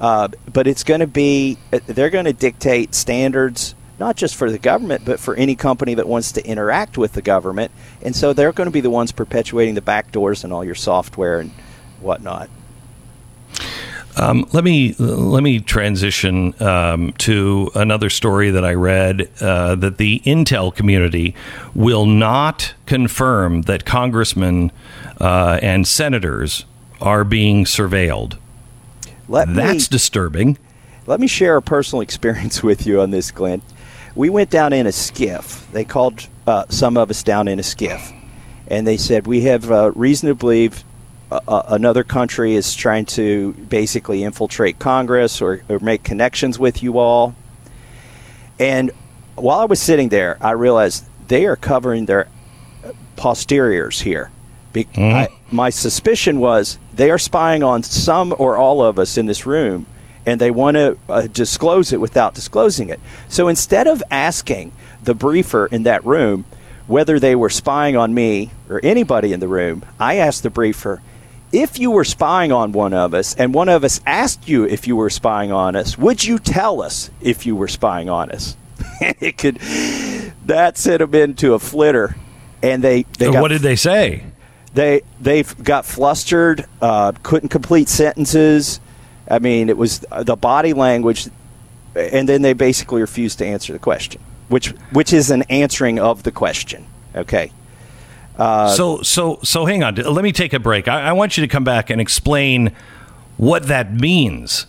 uh, but it's going to be they're going to dictate standards not just for the government but for any company that wants to interact with the government, and so they're going to be the ones perpetuating the backdoors and all your software and whatnot. Um, let me let me transition um, to another story that I read uh, that the Intel community will not confirm that congressmen uh, and senators are being surveilled. Let That's me, disturbing. Let me share a personal <laughs> experience with you on this, Glenn. We went down in a SCIF. They called uh, some of us down in a SCIF, and they said we have uh, reason to believe uh, another country is trying to basically infiltrate Congress or, or make connections with you all. And while I was sitting there, I realized they are covering their posteriors here. Be- Mm-hmm. I, my suspicion was they are spying on some or all of us in this room, and they want to uh, disclose it without disclosing it. So instead of asking the briefer in that room whether they were spying on me or anybody in the room, I asked the briefer, if you were spying on one of us and one of us asked you if you were spying on us, would you tell us if you were spying on us? <laughs> it could that sent them into a flitter, and they they got, what did they say? They they got flustered, uh, couldn't complete sentences. I mean, it was the body language, and then they basically refused to answer the question, which which is an answering of the question. Okay. Uh, so so so hang on. Let me take a break. I, I want you to come back and explain what that means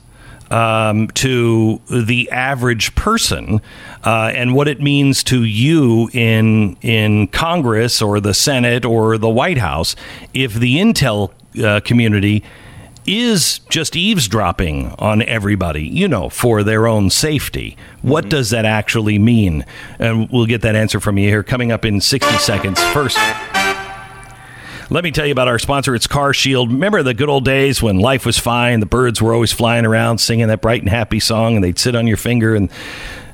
um, to the average person uh, and what it means to you in in Congress or the Senate or the White House if the intel uh, community is just eavesdropping on everybody, you know, for their own safety. What does that actually mean? And we'll get that answer from you here coming up in 60 seconds. First, let me tell you about our sponsor. It's Car Shield. Remember the good old days when life was fine? The birds were always flying around singing that bright and happy song, and they'd sit on your finger and.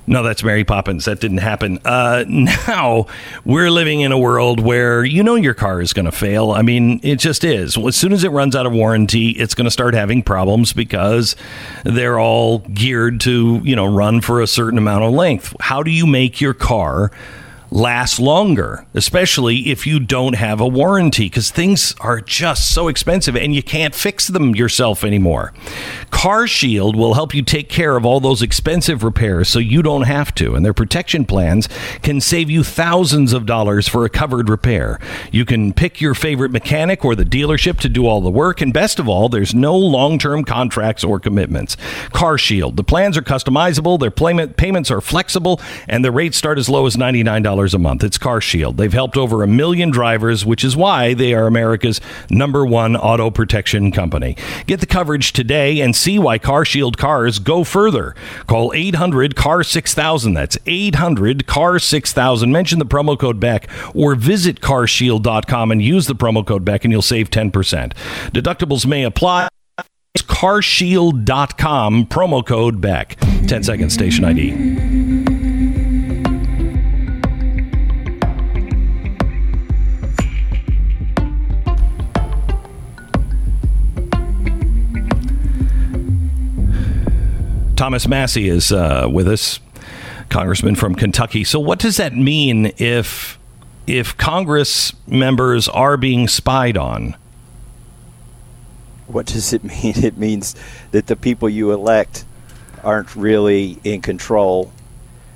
No, that's Mary Poppins. That didn't happen. Uh, <laughs> now we're living in a world where you know your car is going to fail. I mean, it just is. As soon as it runs out of warranty, it's going to start having problems because they're all geared to, you know, run for a certain amount of length. How do you make your car last longer, especially if you don't have a warranty because things are just so expensive and you can't fix them yourself anymore. Car Shield will help you take care of all those expensive repairs so you don't have to, and their protection plans can save you thousands of dollars for a covered repair. You can pick your favorite mechanic or the dealership to do all the work, and best of all, there's no long term contracts or commitments. Car Shield, the plans are customizable, their payment, payments are flexible, and the rates start as low as $99 a month. It's Car Shield. They've helped over a million drivers, which is why they are America's number one auto protection company. Get the coverage today and see why Car Shield cars go further. Call 800 CAR 6000. That's 800 CAR 6000. Mention the promo code Beck or visit carshield.com and use the promo code Beck and you'll save 10%. Deductibles may apply. It's carshield.com, promo code Beck. 10 seconds, station ID. Thomas Massie is uh, with us, Congressman from Kentucky. So, what does that mean if if Congress members are being spied on? What does it <laughs> mean? It means that the people you elect aren't really in control.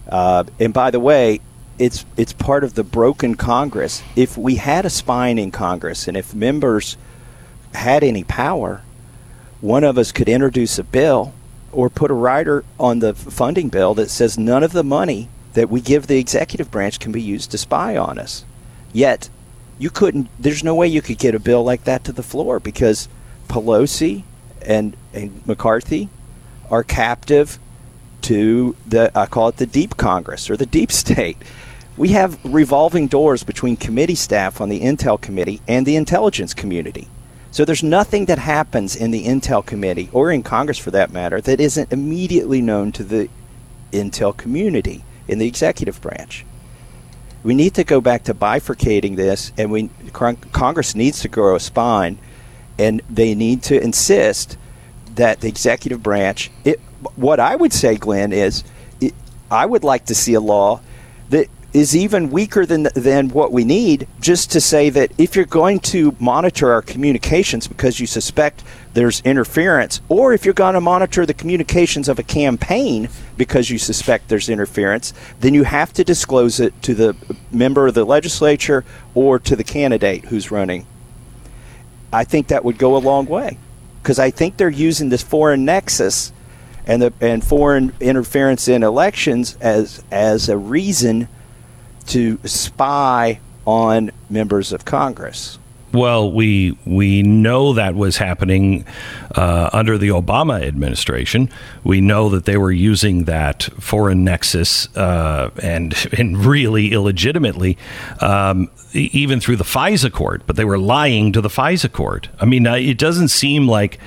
Uh, and by the way, it's it's part of the broken Congress. If we had a spine in Congress, and if members had any power, one of us could introduce a bill or put a rider on the funding bill that says none of the money that we give the executive branch can be used to spy on us. Yet, you couldn't. There's no way you could get a bill like that to the floor because Pelosi and, and McCarthy are captive to the I call it the deep Congress or the deep <laughs> state. We have revolving doors between committee staff on the Intel Committee and the intelligence community. So there's nothing that happens in the Intel Committee, or in Congress for that matter, that isn't immediately known to the Intel community in the executive branch. We need to go back to bifurcating this, and we Congress needs to grow a spine, and they need to insist that the executive branch. It, what I would say, Glenn, is it, I would like to see a law that is even weaker than than what we need just to say that if you're going to monitor our communications because you suspect there's interference or if you're going to monitor the communications of a campaign because you suspect there's interference then you have to disclose it to the member of the legislature or to the candidate who's running. I think that would go a long way because I think they're using this foreign nexus and the and foreign interference in elections as as a reason to spy on members of Congress. Well, we we know that was happening uh, under the Obama administration. We know that they were using that foreign nexus uh, and <laughs> and really illegitimately, um, even through the FISA court. But they were lying to the FISA court. I mean, uh, it doesn't seem like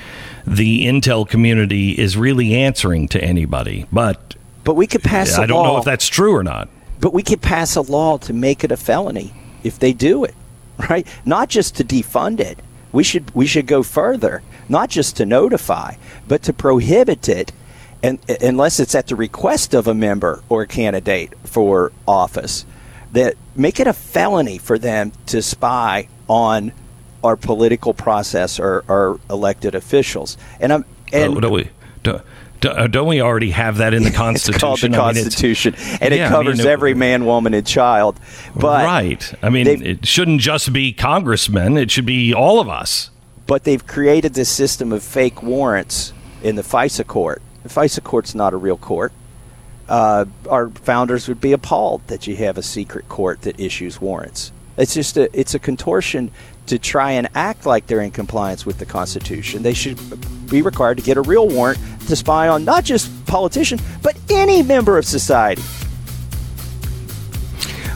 the intel community is really answering to anybody. But but we could pass. I don't know if that's true or not. But we could pass a law to make it a felony if they do it, right? Not just to defund it. We should we should go further, not just to notify, but to prohibit it, and unless it's at the request of a member or a candidate for office, that make it a felony for them to spy on our political process or our elected officials. And I'm and Oh, don't we? Don't, don't don't we already have that in the Constitution? <laughs> It's called the I mean, Constitution, and it Yeah, I covers mean, it- every man, woman, and child. But right. I mean, it shouldn't just be congressmen. It should be all of us. but they've created this system of fake warrants in the FISA court. The FISA court's not a real court. Uh, our founders would be appalled that you have a secret court that issues warrants. It's just a it's a contortion to try and act like they're in compliance with the Constitution. They should be required to get a real warrant to spy on not just politicians but any member of society.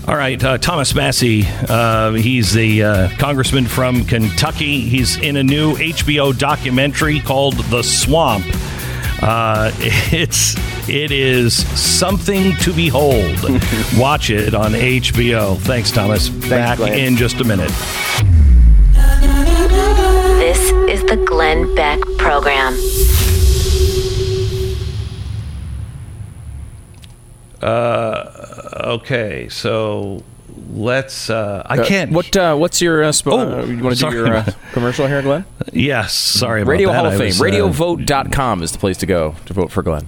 All right, uh, Thomas Massie. Uh, he's the uh, congressman from Kentucky. He's in a new HBO documentary called "The Swamp." Uh, <laughs> it's it is something to behold. <laughs> Watch it on HBO. Thanks, Thomas. Back Glenn. in just a minute. This is the Glenn Beck Program. Uh, okay, so let's. Uh, I Uh, can't. what uh, What's your uh, sp- Oh, uh, you want to do your uh, commercial here, Glenn? Yes, sorry about Radio that. Hall of I Fame. was, uh, RadioVote.com is the place to go to vote for Glenn.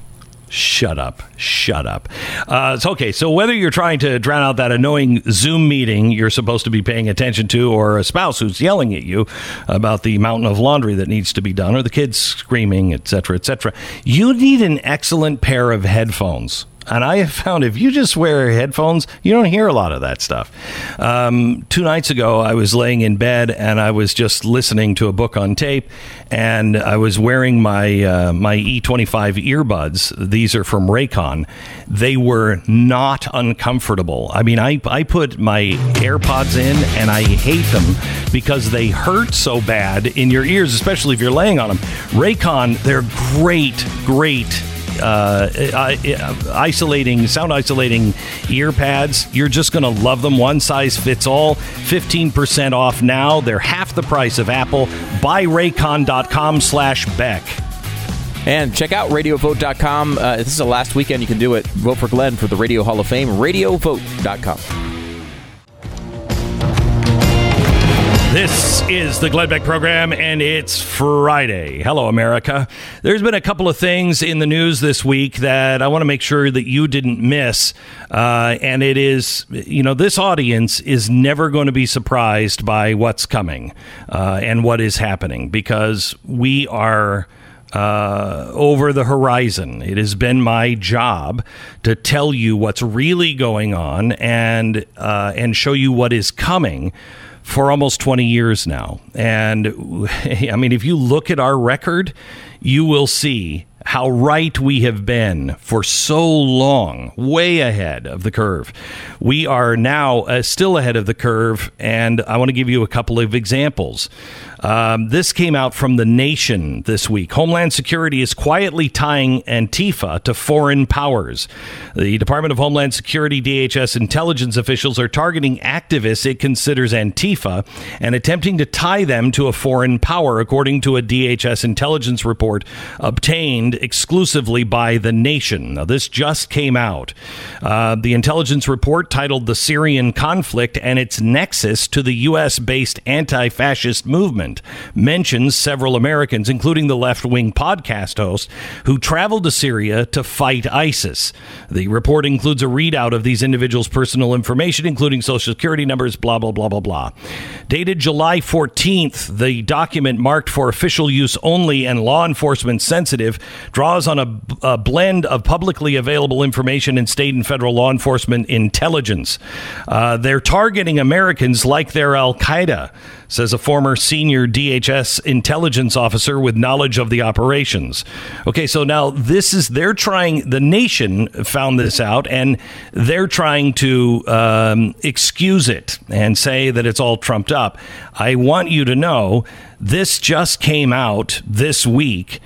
Shut up. Shut up. Uh, okay. So, whether you're trying to drown out that annoying Zoom meeting you're supposed to be paying attention to, or a spouse who's yelling at you about the mountain of laundry that needs to be done, or the kids screaming, etc., etc., you need an excellent pair of headphones. And I have found if you just wear headphones, you don't hear a lot of that stuff. Um, two nights ago, I was laying in bed and I was just listening to a book on tape, and I was wearing my uh, my E25 earbuds. These are from Raycon. They were not uncomfortable. I mean, I I put my AirPods in and I hate them because they hurt so bad in your ears, especially if you're laying on them. Raycon, they're great, great uh, isolating, sound isolating ear pads. You're just going to love them. One size fits all. 15% off now. They're half the price of Apple. Buyraycon.com slash Beck. And check out RadioVote.com. Uh, this is the last weekend you can do it. Vote for Glenn for the Radio Hall of Fame. RadioVote.com. This is the Glenn Beck program, and it's Friday. Hello, America. There's been a couple of things in the news this week that I want to make sure that you didn't miss. Uh, and it is, you know, this audience is never going to be surprised by what's coming uh, and what is happening because we are uh, over the horizon. It has been my job to tell you what's really going on and uh, and show you what is coming for almost 20 years now. And <laughs> I mean, if you look at our record, you will see how right we have been for so long, way ahead of the curve. We are now uh, still ahead of the curve, and I want to give you a couple of examples. Um, this came out from The Nation this week. Homeland Security is quietly tying Antifa to foreign powers. The Department of Homeland Security, DHS intelligence officials are targeting activists it considers Antifa and attempting to tie them to a foreign power, according to a DHS intelligence report obtained exclusively by The Nation. Now, this just came out. Uh, the intelligence report titled The Syrian Conflict and Its Nexus to the U.S. based anti fascist movement mentions several Americans, including the left wing podcast host, who traveled to Syria to fight ISIS. The report includes a readout of these individuals' personal information, including social security numbers, blah, blah, blah, blah, blah. Dated July 14th, the document marked for official use only and law enforcement sensitive draws on a, a blend of publicly available information and state and federal law enforcement intelligence. Uh, they're targeting Americans like they're Al Qaeda says a former senior DHS intelligence officer with knowledge of the operations. Okay, so now this is, they're trying, the nation found this out, and they're trying to um, excuse it and say that it's all trumped up. I want you to know this just came out this week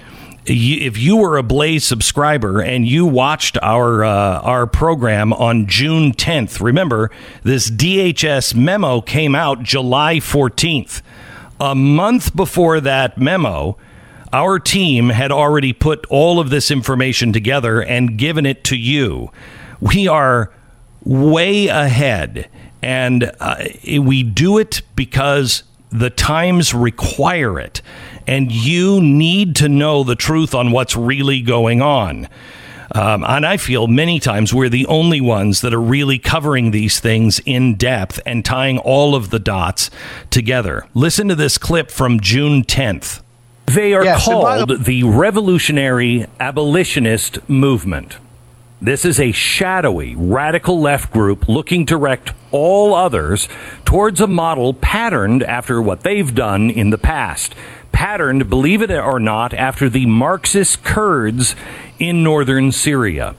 if you were a Blaze subscriber and you watched our uh, our program on June 10th, remember this DHS memo came out July 14th. A month before that memo, our team had already put all of this information together and given it to you. We are way ahead, and uh, we do it because the times require it and you need to know the truth on what's really going on. Um, and I feel many times we're the only ones that are really covering these things in depth and tying all of the dots together. Listen to this clip from June 10th. They are Yes, called the Revolutionary Abolitionist Movement. This is a shadowy, radical left group looking to direct all others towards a model patterned after what they've done in the past. Patterned, believe it or not, after the Marxist Kurds in northern Syria.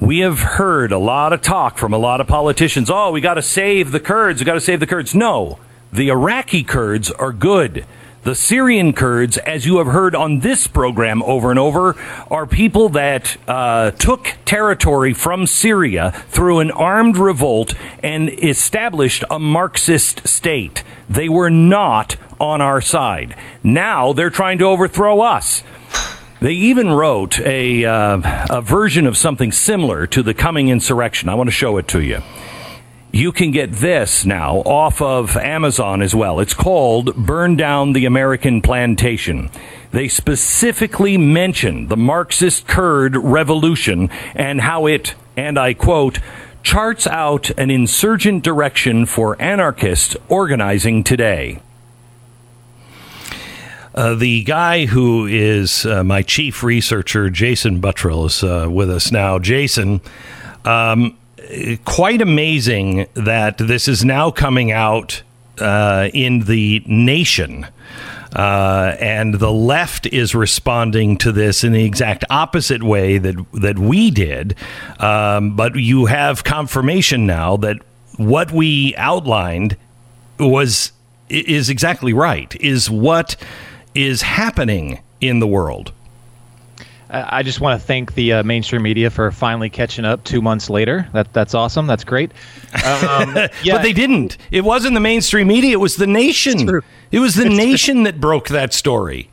We have heard a lot of talk from a lot of politicians. Oh, we got to save the Kurds. We got to save the Kurds. No, the Iraqi Kurds are good. The Syrian Kurds, as you have heard on this program over and over, are people that uh, took territory from Syria through an armed revolt and established a Marxist state. They were not on our side. Now they're trying to overthrow us. They even wrote a, uh, a version of something similar to the coming insurrection. I want to show it to you. You can get this now off of Amazon as well. It's called Burn Down the American Plantation. They specifically mention the Marxist Kurd revolution and how it, and I quote, charts out an insurgent direction for anarchists organizing today. Uh, the guy who is uh, my chief researcher, Jason Buttrill, is uh, with us now. Jason, um, quite amazing that this is now coming out uh, in the nation. Uh, and the left is responding to this in the exact opposite way that that we did. Um, but you have confirmation now that what we outlined was is exactly right. Is what is happening in the world. I I just want to thank the uh, mainstream media for finally catching up two months later. That that's awesome. That's great. Um, <laughs> yeah, but they didn't. It wasn't the mainstream media. It was the nation. It was the nation that broke that story.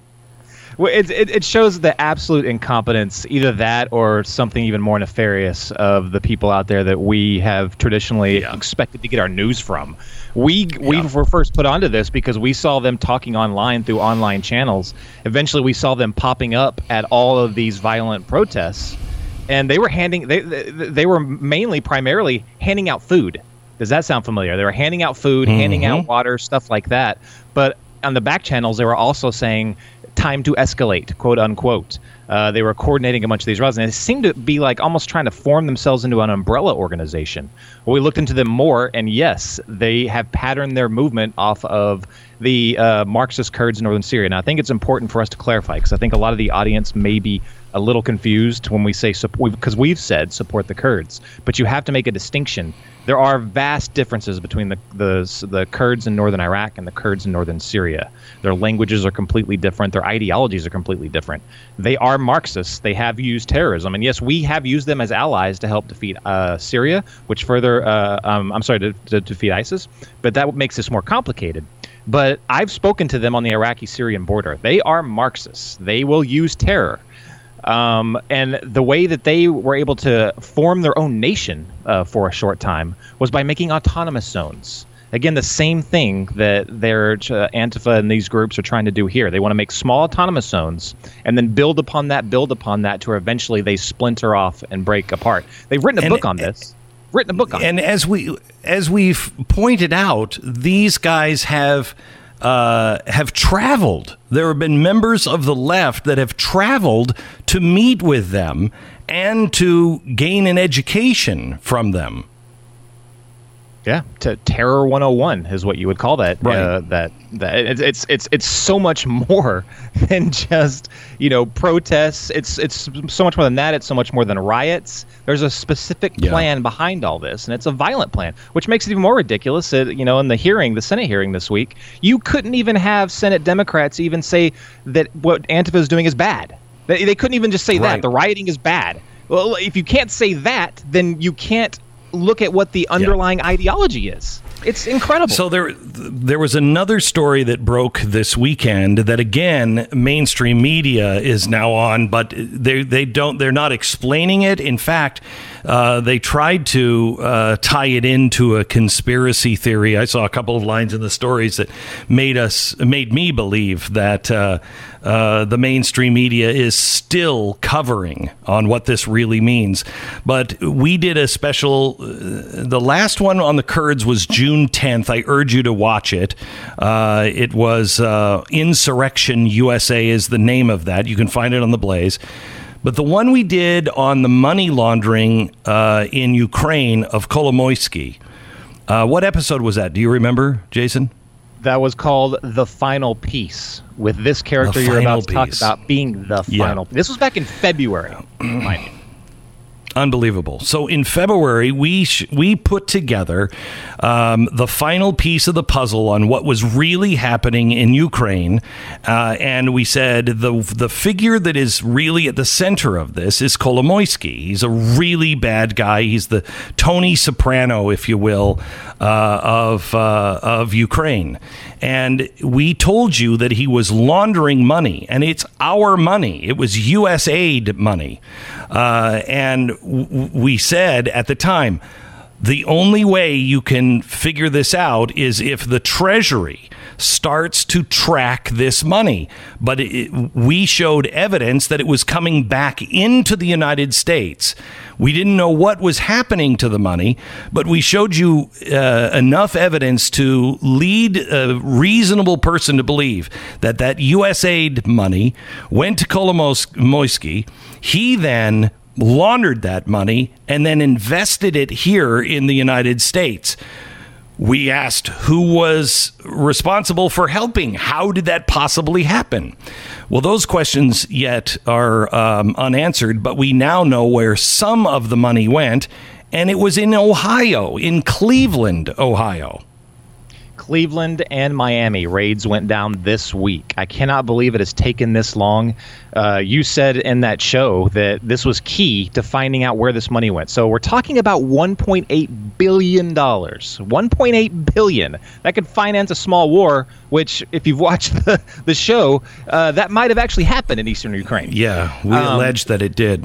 Well, it, it, it shows the absolute incompetence, either that or something even more nefarious of the people out there that we have traditionally expected to get our news from. We we were first put onto this because we saw them talking online through online channels. Eventually, we saw them popping up at all of these violent protests, and they were handing they they, were mainly primarily handing out food. Does that sound familiar? They were handing out food, handing Mm-hmm. out water, stuff like that. But on the back channels, they were also saying time to escalate, quote unquote. Uh, they were coordinating a bunch of these routes, and they seemed to be like almost trying to form themselves into an umbrella organization. Well, we looked into them more, and yes, they have patterned their movement off of the uh, Marxist Kurds in northern Syria. And I think it's important for us to clarify because I think a lot of the audience may be a little confused when we say support because we've said support the Kurds, but you have to make a distinction. There are vast differences between the, the the Kurds in northern Iraq and the Kurds in northern Syria. Their languages are completely different. Their ideologies are completely different. They are Marxists. They have used terrorism, and yes, we have used them as allies to help defeat uh, Syria, which further, uh, um, I'm sorry, to, to defeat ISIS. But that makes this more complicated. But I've spoken to them on the Iraqi Syrian border. They are Marxists. They will use terror. Um, and the way that they were able to form their own nation uh, for a short time was by making autonomous zones. Again, the same thing that their uh, Antifa and these groups are trying to do here. They want to make small autonomous zones and then build upon that, build upon that, to where eventually they splinter off and break apart. They've written a And- book on this. Written a book on and it. as we as we've pointed out, these guys have uh, have traveled. There have been members of the left that have traveled to meet with them and to gain an education from them. Yeah, to Terror 101 is what you would call that. Right. Uh, that that it's, it's it's it's so much more <laughs> than just you know protests. It's it's so much more than that. It's so much more than riots. There's a specific Yeah. plan behind all this, and it's a violent plan, which makes it even more ridiculous. That, you know, in the hearing, the Senate hearing this week, you couldn't even have Senate Democrats even say that what Antifa is doing is bad. They, they couldn't even just say Right. that the rioting is bad. Well, if you can't say that, then you can't look at what the underlying ideology is. It's incredible. So there, there was another story that broke this weekend that again mainstream media is now on, but they they don't they're not explaining it. In fact, uh, they tried to uh, tie it into a conspiracy theory. I saw a couple of lines in the stories that made us made me believe that. Uh, uh, the mainstream media is still covering on what this really means. But we did a special, uh, the last one on the Kurds was June 10th. I urge you to watch it. It was Insurrection USA, is the name of that. You can find it on the Blaze. But the one we did on the money laundering uh, in Ukraine of Kolomoisky, uh, what episode was that? Do you remember, Jason? that was called the final piece with this character you're about to talk about being the Yeah. final. This was back in February. Unbelievable. So in February, we sh- we put together um, the final piece of the puzzle on what was really happening in Ukraine, uh, and we said the the figure that is really at the center of this is Kolomoisky. He's a really bad guy. He's the Tony Soprano, if you will, uh, of uh, of Ukraine. And we told you that he was laundering money, and it's our money. It was U.S. aid money. Uh, and we said at the time, the only way you can figure this out is if the Treasury starts to track this money. But it, we showed evidence that it was coming back into the United States. We didn't know what was happening to the money, but we showed you uh, enough evidence to lead a reasonable person to believe that that USAID money went to Kolomoisky. He then laundered that money and then invested it here in the United States. We asked who was responsible for helping. How did that possibly happen? Well, those questions yet are um, unanswered, but we now know where some of the money went, and it was in Ohio, in Cleveland, Ohio. Cleveland and Miami raids went down this week. I cannot believe it has taken this long. Uh, you said in that show that this was key to finding out where this money went. So we're talking about 1.8 billion dollars. 1.8 billion that could finance a small war. Which, if you've watched <laughs> the, the show, uh, that might have actually happened in eastern Ukraine. Yeah, we Um, allege that it did.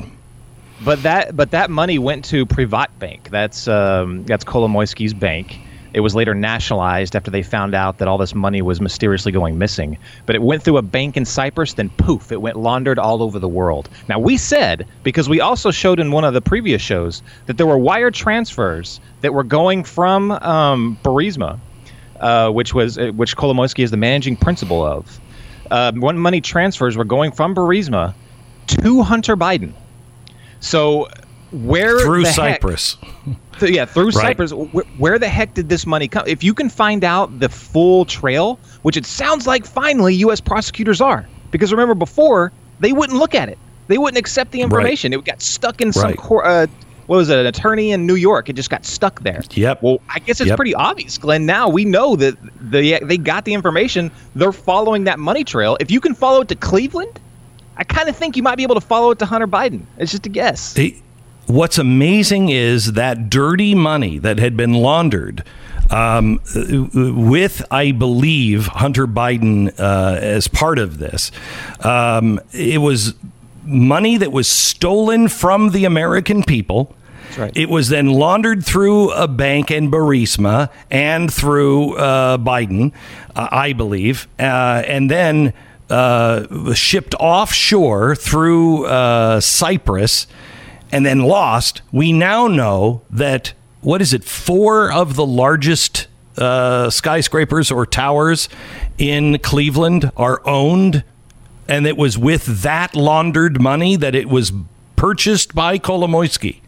But that but that money went to Privat Bank. That's um, that's Kolomoisky's bank. It was later nationalized after they found out that all this money was mysteriously going missing. But it went through a bank in Cyprus, then poof, it went laundered all over the world. Now we said because we also showed in one of the previous shows that there were wire transfers that were going from um, Burisma, uh, which was uh, which Kolomoisky is the managing principal of. Uh, when money transfers were going from Burisma to Hunter Biden. So where Through the heck- Cyprus. <laughs> Th- yeah, through Right. Cyprus. Wh- where the heck did this money come? If you can find out the full trail, which it sounds like finally U.S. prosecutors are, because remember before they wouldn't look at it. They wouldn't accept the information. It got stuck in some Right. court. Uh, what was it? An attorney in New York. It just got stuck there. Yep. Well, I guess it's Yep. pretty obvious, Glenn. Now we know that they they got the information. They're following that money trail. If you can follow it to Cleveland, I kind of think you might be able to follow it to Hunter Biden. It's just a guess. What's amazing is that dirty money that had been laundered um, with, I believe, Hunter Biden uh, as part of this. Um, it was money that was stolen from the American people. right. It was then laundered through a bank in Burisma and through uh, Biden, uh, I believe, uh, and then uh, shipped offshore through uh, Cyprus and then lost. We now know that, what is it, four of the largest uh, skyscrapers or towers in Cleveland are owned and it was with that laundered money that it was purchased by Kolomoisky.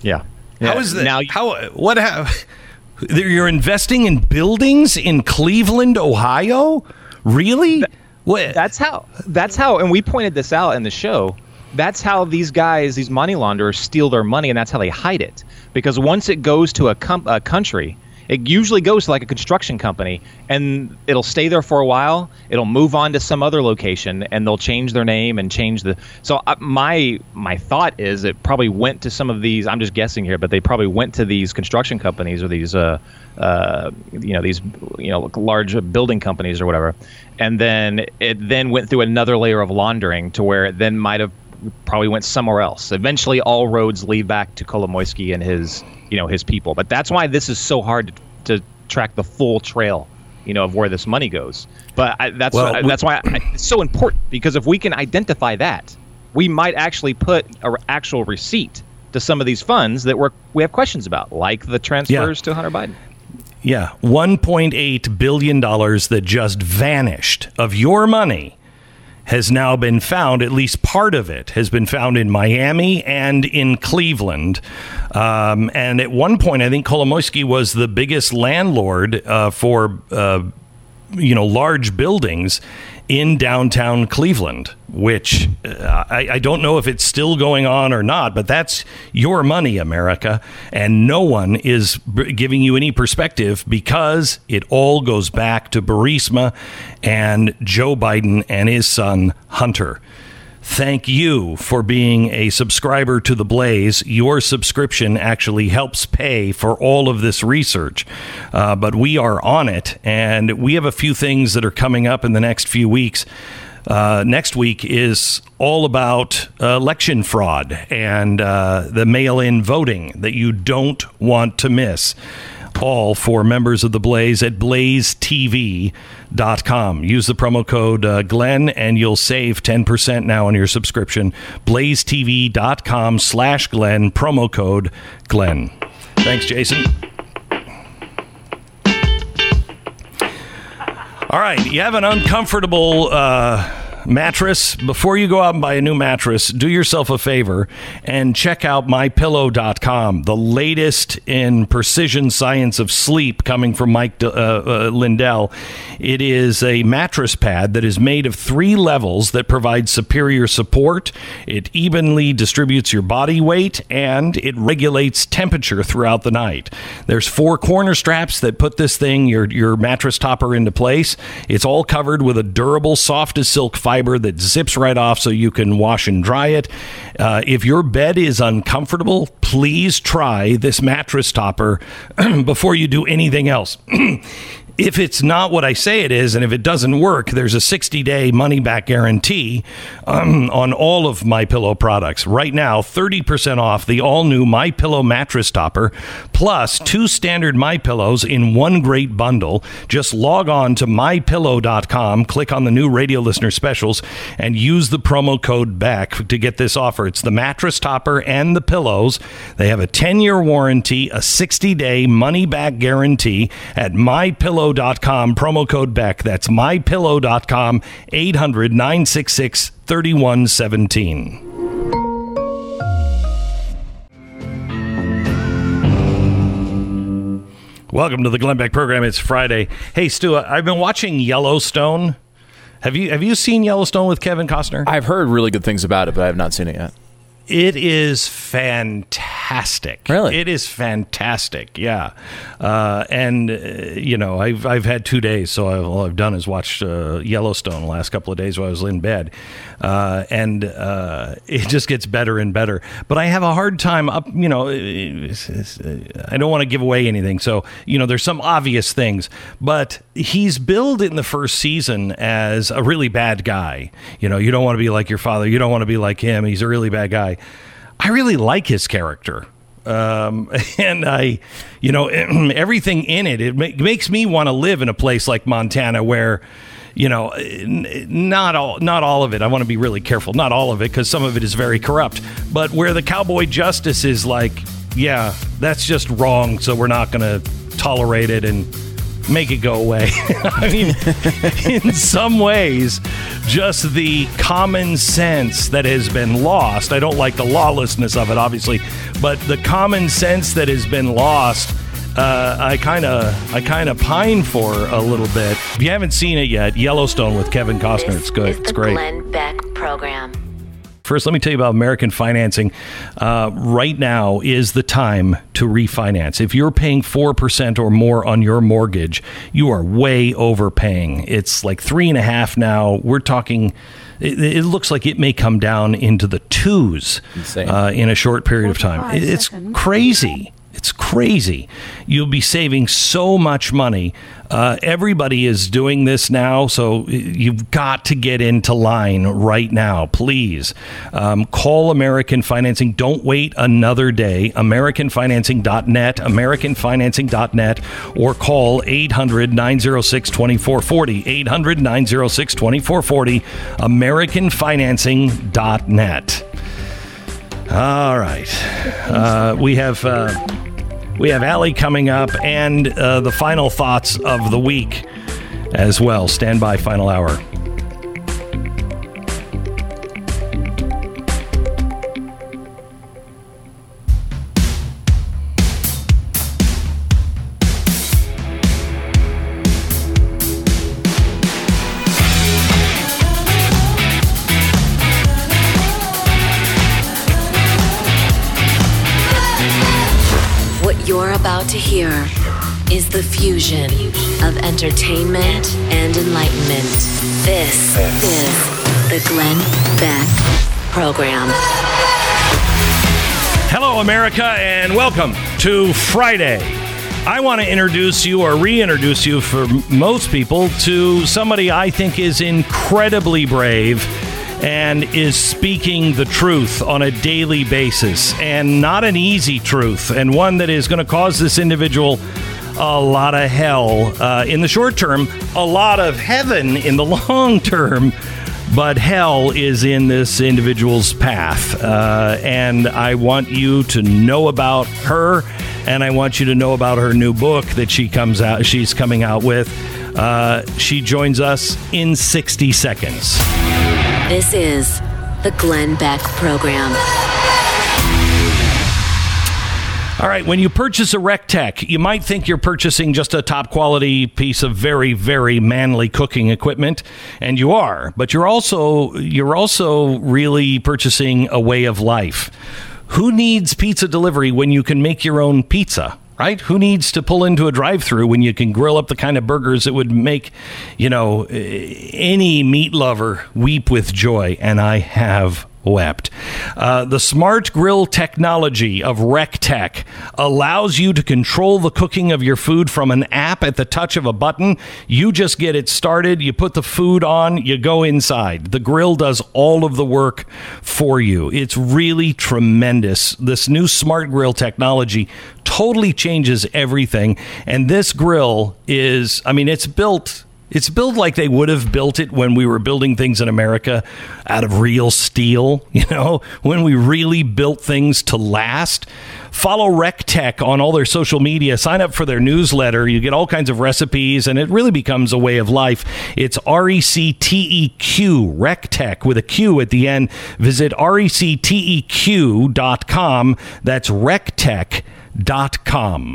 Yeah. How is that? Now how? What? How, <laughs> you're investing in buildings in Cleveland, Ohio? Really? What? That's how. That's how. And we pointed this out in the show. That's how these guys, these money launderers, steal their money, and that's how they hide it. Because once it goes to a, com- a country, it usually goes to like a construction company, and it'll stay there for a while. It'll move on to some other location, and they'll change their name and change the. So uh, my my thought is it probably went to some of these. I'm just guessing here, but they probably went to these construction companies or these. Uh, uh, you know these you know large building companies or whatever, and then it then went through another layer of laundering to where it then might have probably went somewhere else. Eventually, all roads lead back to Kolomoisky and his you know his people. But that's why this is so hard to, to track the full trail, you know, of where this money goes. But I, that's Well, why, we- that's why I, it's so important because if we can identify that, we might actually put an actual receipt to some of these funds that we're we have questions about, like the transfers to Hunter Biden. Yeah, $1.8 billion that just vanished of your money has now been found. At least part of it has been found in Miami and in Cleveland. Um, and at one point, I think Kolomoisky was the biggest landlord uh, for. Uh, you know large buildings in downtown Cleveland, which uh, I, I don't know if it's still going on or not, but that's your money, America, and no one is b- giving you any perspective because it all goes back to Burisma and Joe Biden and his son Hunter. Thank you for being a subscriber to The Blaze. Your subscription actually helps pay for all of this research. Uh, but we are on it, and we have a few things that are coming up in the next few weeks. Uh, next week is all about uh, election fraud and uh, the mail in voting that you don't want to miss all for members of the Blaze at blazetv.com. Use the promo code uh, Glenn and you'll save 10% now on your subscription. blazetv.com slash Glenn, promo code Glenn. Thanks, Jason. All right, you have an uncomfortable uh, mattress. Before you go out and buy a new mattress, do yourself a favor and check out mypillow.com, the latest in precision science of sleep coming from Mike uh, uh, Lindell. It is a mattress pad that is made of three levels that provide superior support. It evenly distributes your body weight and it regulates temperature throughout the night. There's four corner straps that put this thing, your your mattress topper, into place. It's all covered with a durable, soft as silk fiber that zips right off so you can wash and dry it. Uh, if your bed is uncomfortable, please try this mattress topper <clears throat> before you do anything else. <clears throat> if it's not what I say it is, and if it doesn't work, there's a 60 day money back guarantee um, on all of my pillow products. Right now, 30% off the all new My Pillow mattress topper, plus two standard My Pillows in one great bundle. Just log on to mypillow.com, click on the new radio listener specials, and use the promo code BECK to get this offer. It's the mattress topper and the pillows. They have a 10 year warranty, a 60 day money back guarantee at mypillow.com, promo code BECK. That's mypillow.com, 800 966 3117. Welcome to the Glenn Beck program. It's Friday. Hey, Stu, I've been watching Yellowstone. Have you have you seen Yellowstone with Kevin Costner? I've heard really good things about it, but I have not seen it yet. It is fantastic. Really? it is fantastic. Yeah, uh, and uh, you know, I've I've had two days, so I, all I've done is watched uh, Yellowstone the last couple of days while I was in bed, uh, and uh, <laughs> it just gets better and better. But I have a hard time up. You know, it's- it's- I don't want to give away anything, so you know, there's some obvious things, but he's billed in the first season as a really bad guy. You know, you don't want to be like your father. You don't want to be like him. He's a really bad guy. I really like his character. Um, <laughs> and I, you know, <clears throat> everything in it, it ma- makes me want to live in a place like Montana where, you know, not all, not all of it. I want to be really careful. Not all of it, because some of it is very corrupt. But where the cowboy justice is like, yeah, that's just wrong. So we're not going to tolerate it and make it go away. <laughs> I mean, in some ways, just the common sense that has been lost. I don't like the lawlessness of it, obviously, but the common sense that has been lost. Uh, I kind of, I kind of pine for a little bit. If you haven't seen it yet, Yellowstone with Kevin Costner, it's good. Is It's the great. Glenn Beck program. First, let me tell you about American financing. Uh, right now is the time to refinance. If you're paying 4% or more on your mortgage, you are way overpaying. It's like three and a half now. We're talking, it, it looks like it may come down into the twos uh, in a short period of time. It- It's crazy. It's crazy. You'll be saving so much money. Uh, everybody is doing this now, so you've got to get into line right now, please. Um, call American Financing. Don't wait another day. AmericanFinancing.net, AmericanFinancing.net, or call 800 906 2440. 800 906 2440, AmericanFinancing.net. All right. Uh, we have. Uh, we have Allie coming up and uh, the final thoughts of the week as well. Stand by, final hour. Is the fusion of entertainment and enlightenment. This is the Glenn Beck Program. Hello, America, and welcome to Friday. I want to introduce you or reintroduce you for most people to somebody I think is incredibly brave and is speaking the truth on a daily basis, and not an easy truth, and one that is going to cause this individual a lot of hell uh, in the short term, a lot of heaven in the <laughs> long term. But hell is in this individual's path. Uh, and I want you to know about her, and I want you to know about her new book that she comes out. She's coming out with. Uh, she joins us in 60 seconds. This is the Glenn Beck Program. All right, when you purchase a Rec RecTeq, you might think you're purchasing just a top quality piece of very, very manly cooking equipment, and you are. But you're also you're also really purchasing a way of life. Who needs pizza delivery when you can make your own pizza? Right? Who needs to pull into a drive-through when you can grill up the kind of burgers that would make, you know, any meat lover weep with joy? And I have wept. Uh, the smart grill technology of RecTeq allows you to control the cooking of your food from an app at the touch of a button. You just get it started, you put the food on, you go inside. The grill does all of the work for you. It's really tremendous. This new smart grill technology totally changes everything. And this grill is, I mean, it's built it's built like they would have built it when we were building things in America out of real steel, <laughs> you know, when we really built things to last. Follow RecTeq on all their social media. Sign up for their newsletter. You get all kinds of recipes, and it really becomes a way of life. It's R E C T E Q, RecTeq with a Q at the end. Visit recteq.com. That's recteq.com.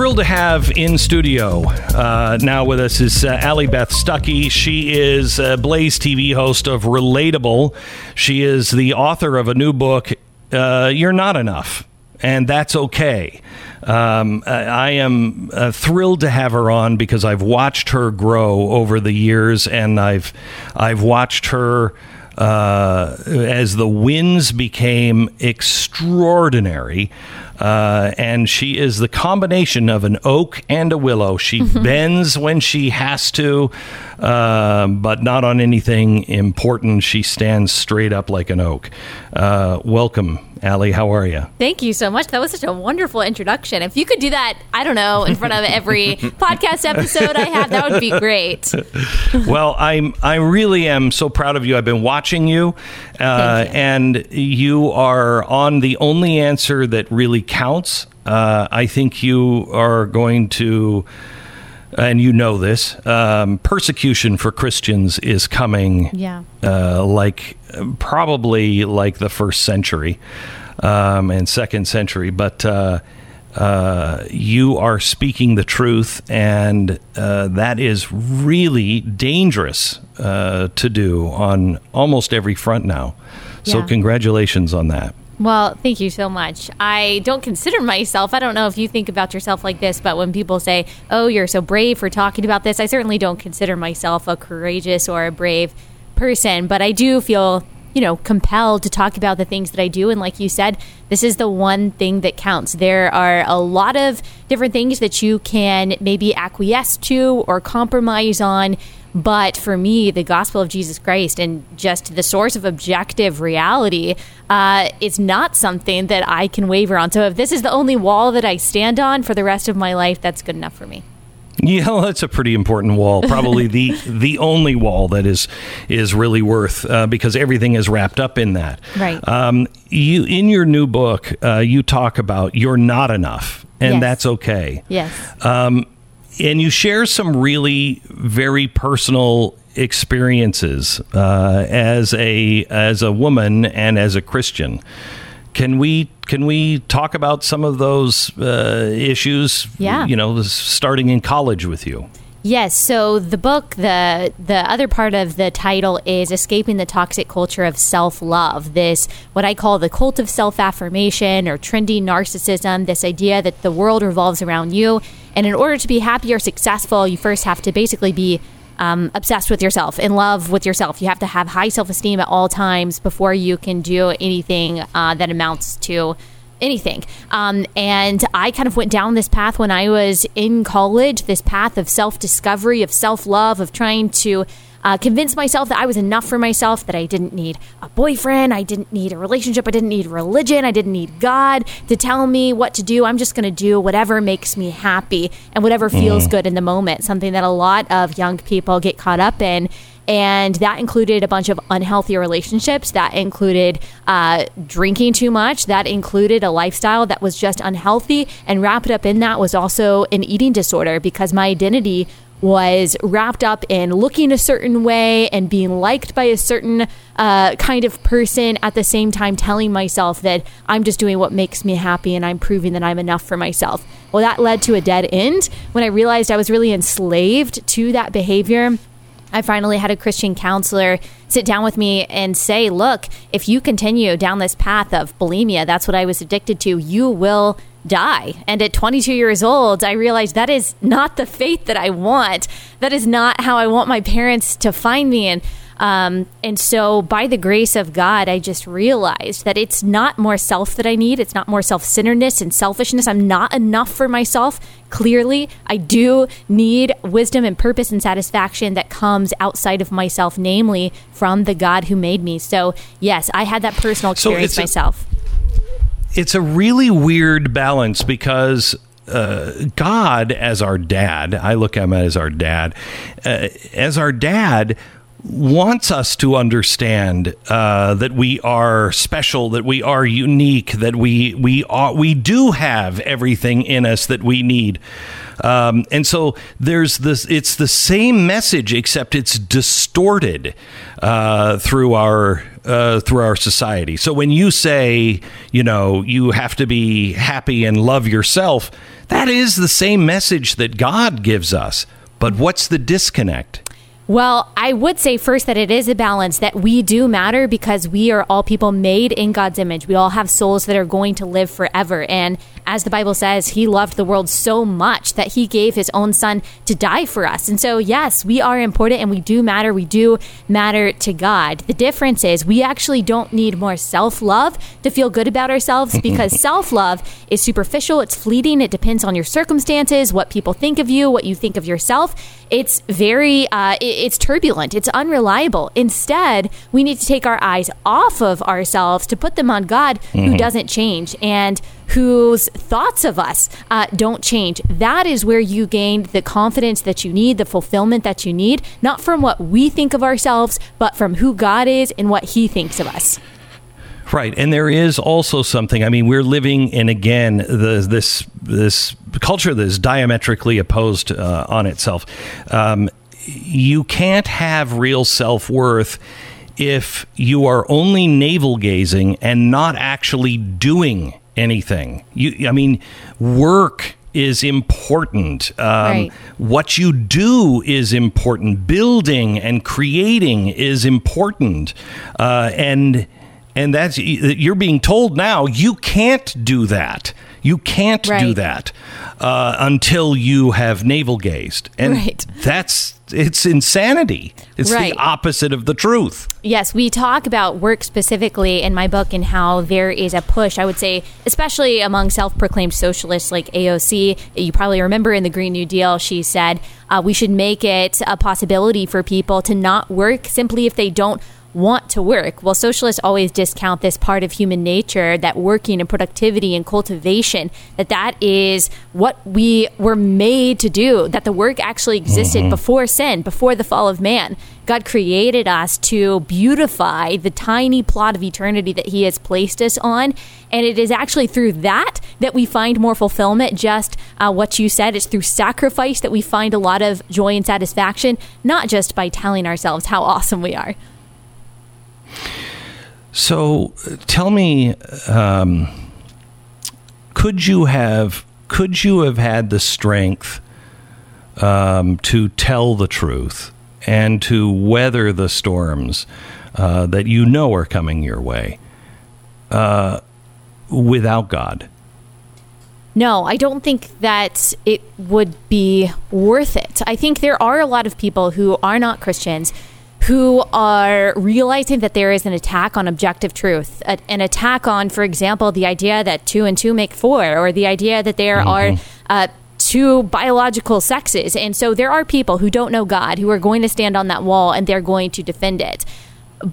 thrilled to have in studio uh, now with us is uh, Allie Beth Stuckey. She is a Blaze TV host of Relatable. She is the author of a new book, uh, You're Not Enough, and that's okay. Um, I I am uh, thrilled to have her on because I've watched her grow over the years, and I've I've watched her uh, as the winds became extraordinary. Uh, and she is the combination of an oak and a willow. She <laughs> bends when she has to, uh, but not on anything important. She stands straight up like an oak. Uh, welcome, Allie. How are you? Thank you so much. That was such a wonderful introduction. If you could do that, I don't know, in front of every <laughs> podcast episode I have, that would be great. <laughs> well, I'm I really am so proud of you. I've been watching you, uh, and you are on the only answer that really counts. Uh, I think you are going to, and you know this. Um, persecution for Christians is coming. Yeah. Uh, like probably like the first century um, and second century, but. Uh, uh, you are speaking the truth, and uh, that is really dangerous uh, to do on almost every front now. So, Yeah. congratulations on that. Well, thank you so much. I don't consider myself, I don't know if you think about yourself like this, but when people say, oh, you're so brave for talking about this, I certainly don't consider myself a courageous or a brave person, but I do feel, you know, compelled to talk about the things that I do. And like you said, this is the one thing that counts. There are a lot of different things that you can maybe acquiesce to or compromise on. But for me, the gospel of Jesus Christ and just the source of objective reality uh, is not something that I can waver on. So if this is the only wall that I stand on for the rest of my life, that's good enough for me. Yeah, well, that's a pretty important wall. Probably the <laughs> the only wall that is is really worth uh, because everything is wrapped up in that. Right. Um, you in your new book, uh, you talk about you're not enough, and Yes. that's okay. Yes. Um, and you share some really very personal experiences uh, as a as a woman and as a Christian. Can we can we talk about some of those uh, issues? Yeah. You know, starting in college with you. Yes. So the book, the the other part of the title is escaping the toxic culture of self love. This what I call the cult of self affirmation or trendy narcissism. This idea that the world revolves around you, and in order to be happy or successful, you first have to basically be um, obsessed with yourself, in love with yourself. You have to have high self esteem at all times before you can do anything uh, that amounts to anything. Um, and I kind of went down this path when I was in college, this path of self discovery, of self love, of trying to. Uh, convince myself that I was enough for myself, that I didn't need a boyfriend, I didn't need a relationship, I didn't need religion, I didn't need God to tell me what to do. I'm just going to do whatever makes me happy and whatever feels Mhm. good in the moment, something that a lot of young people get caught up in. And that included a bunch of unhealthy relationships. That included uh, drinking too much. That included a lifestyle that was just unhealthy. And wrapped up in that was also an eating disorder because my identity was wrapped up in looking a certain way and being liked by a certain uh, kind of person at the same time telling myself that I'm just doing what makes me happy and I'm proving that I'm enough for myself. Well, that led to a dead end when I realized I was really enslaved to that behavior. I finally had a Christian counselor sit down with me and say, Look, if you continue down this path of bulimia, that's what I was addicted to, you will die. And at 22 years old, I realized that is not the faith that I want. That is not how I want my parents to find me. And um, and so, by the grace of God, I just realized that it's not more self that I need. It's not more self centeredness and selfishness. I'm not enough for myself. Clearly, I do need wisdom and purpose and satisfaction that comes outside of myself, namely from the God who made me. So, yes, I had that personal So experience a- myself. it's a really weird balance because uh, God, as our dad, I look at him as our dad, uh, as our dad wants us to understand uh, that we are special, that we are unique, that we we are we do have everything in us that we need. Um, and so there's this. It's the same message, except it's distorted uh, through our uh, through our society. So when you say, you know, you have to be happy and love yourself, that is the same message that God gives us. But what's the disconnect? Well, I would say first that it is a balance that we do matter because we are all people made in God's image. We all have souls that are going to live forever. And as the Bible says, He loved the world so much that He gave His own Son to die for us. And so, yes, we are important and we do matter. We do matter to God. The difference is we actually don't need more self love to feel good about ourselves <laughs> because self love is superficial, it's fleeting, it depends on your circumstances, what people think of you, what you think of yourself. It's very, uh, it- it's turbulent, it's unreliable. Instead, we need to take our eyes off of ourselves to put them on God, who Mhm. doesn't change and whose thoughts of us uh, don't change. That is where you gain the confidence that you need, the fulfillment that you need, not from what we think of ourselves, but from who God is and what He thinks of us. Right, and there is also something. I mean, we're living in again the, this this culture that is diametrically opposed uh, on itself. Um, you can't have real self worth if you are only navel gazing and not actually doing anything. You, I mean, work is important. Um, Right. What you do is important. Building and creating is important, uh, and and that's you're being told now you can't do that. You can't do that uh, until you have navel gazed, and Right. that's it's insanity. It's Right. the opposite of the truth. Yes, we talk about work specifically in my book and how there is a push, I would say, especially among self proclaimed socialists like AOC. You probably remember in the Green New Deal, she said uh, we should make it a possibility for people to not work simply if they don't want to work. Well, socialists always discount this part of human nature that working and productivity and cultivation that that is what we were made to do, that the work actually existed Mhm. before sin, before the fall of man. God created us to beautify the tiny plot of eternity that he has placed us on, and it is actually through that that we find more fulfillment. Just uh, what you said, it's through sacrifice that we find a lot of joy and satisfaction, not just by telling ourselves how <laughs> awesome we are. So tell me, um, could you have could you have had the strength um, to tell the truth and to weather the storms uh, that you know are coming your way uh, without God? No, I don't think that it would be worth it. I think there are a lot of people who are not Christians who are realizing that there is an attack on objective truth, a- an attack on, for example, the idea that two and two make four, or the idea that there are uh, two biological sexes. And so there are people who don't know God who are going to stand on that wall and they're going to defend it.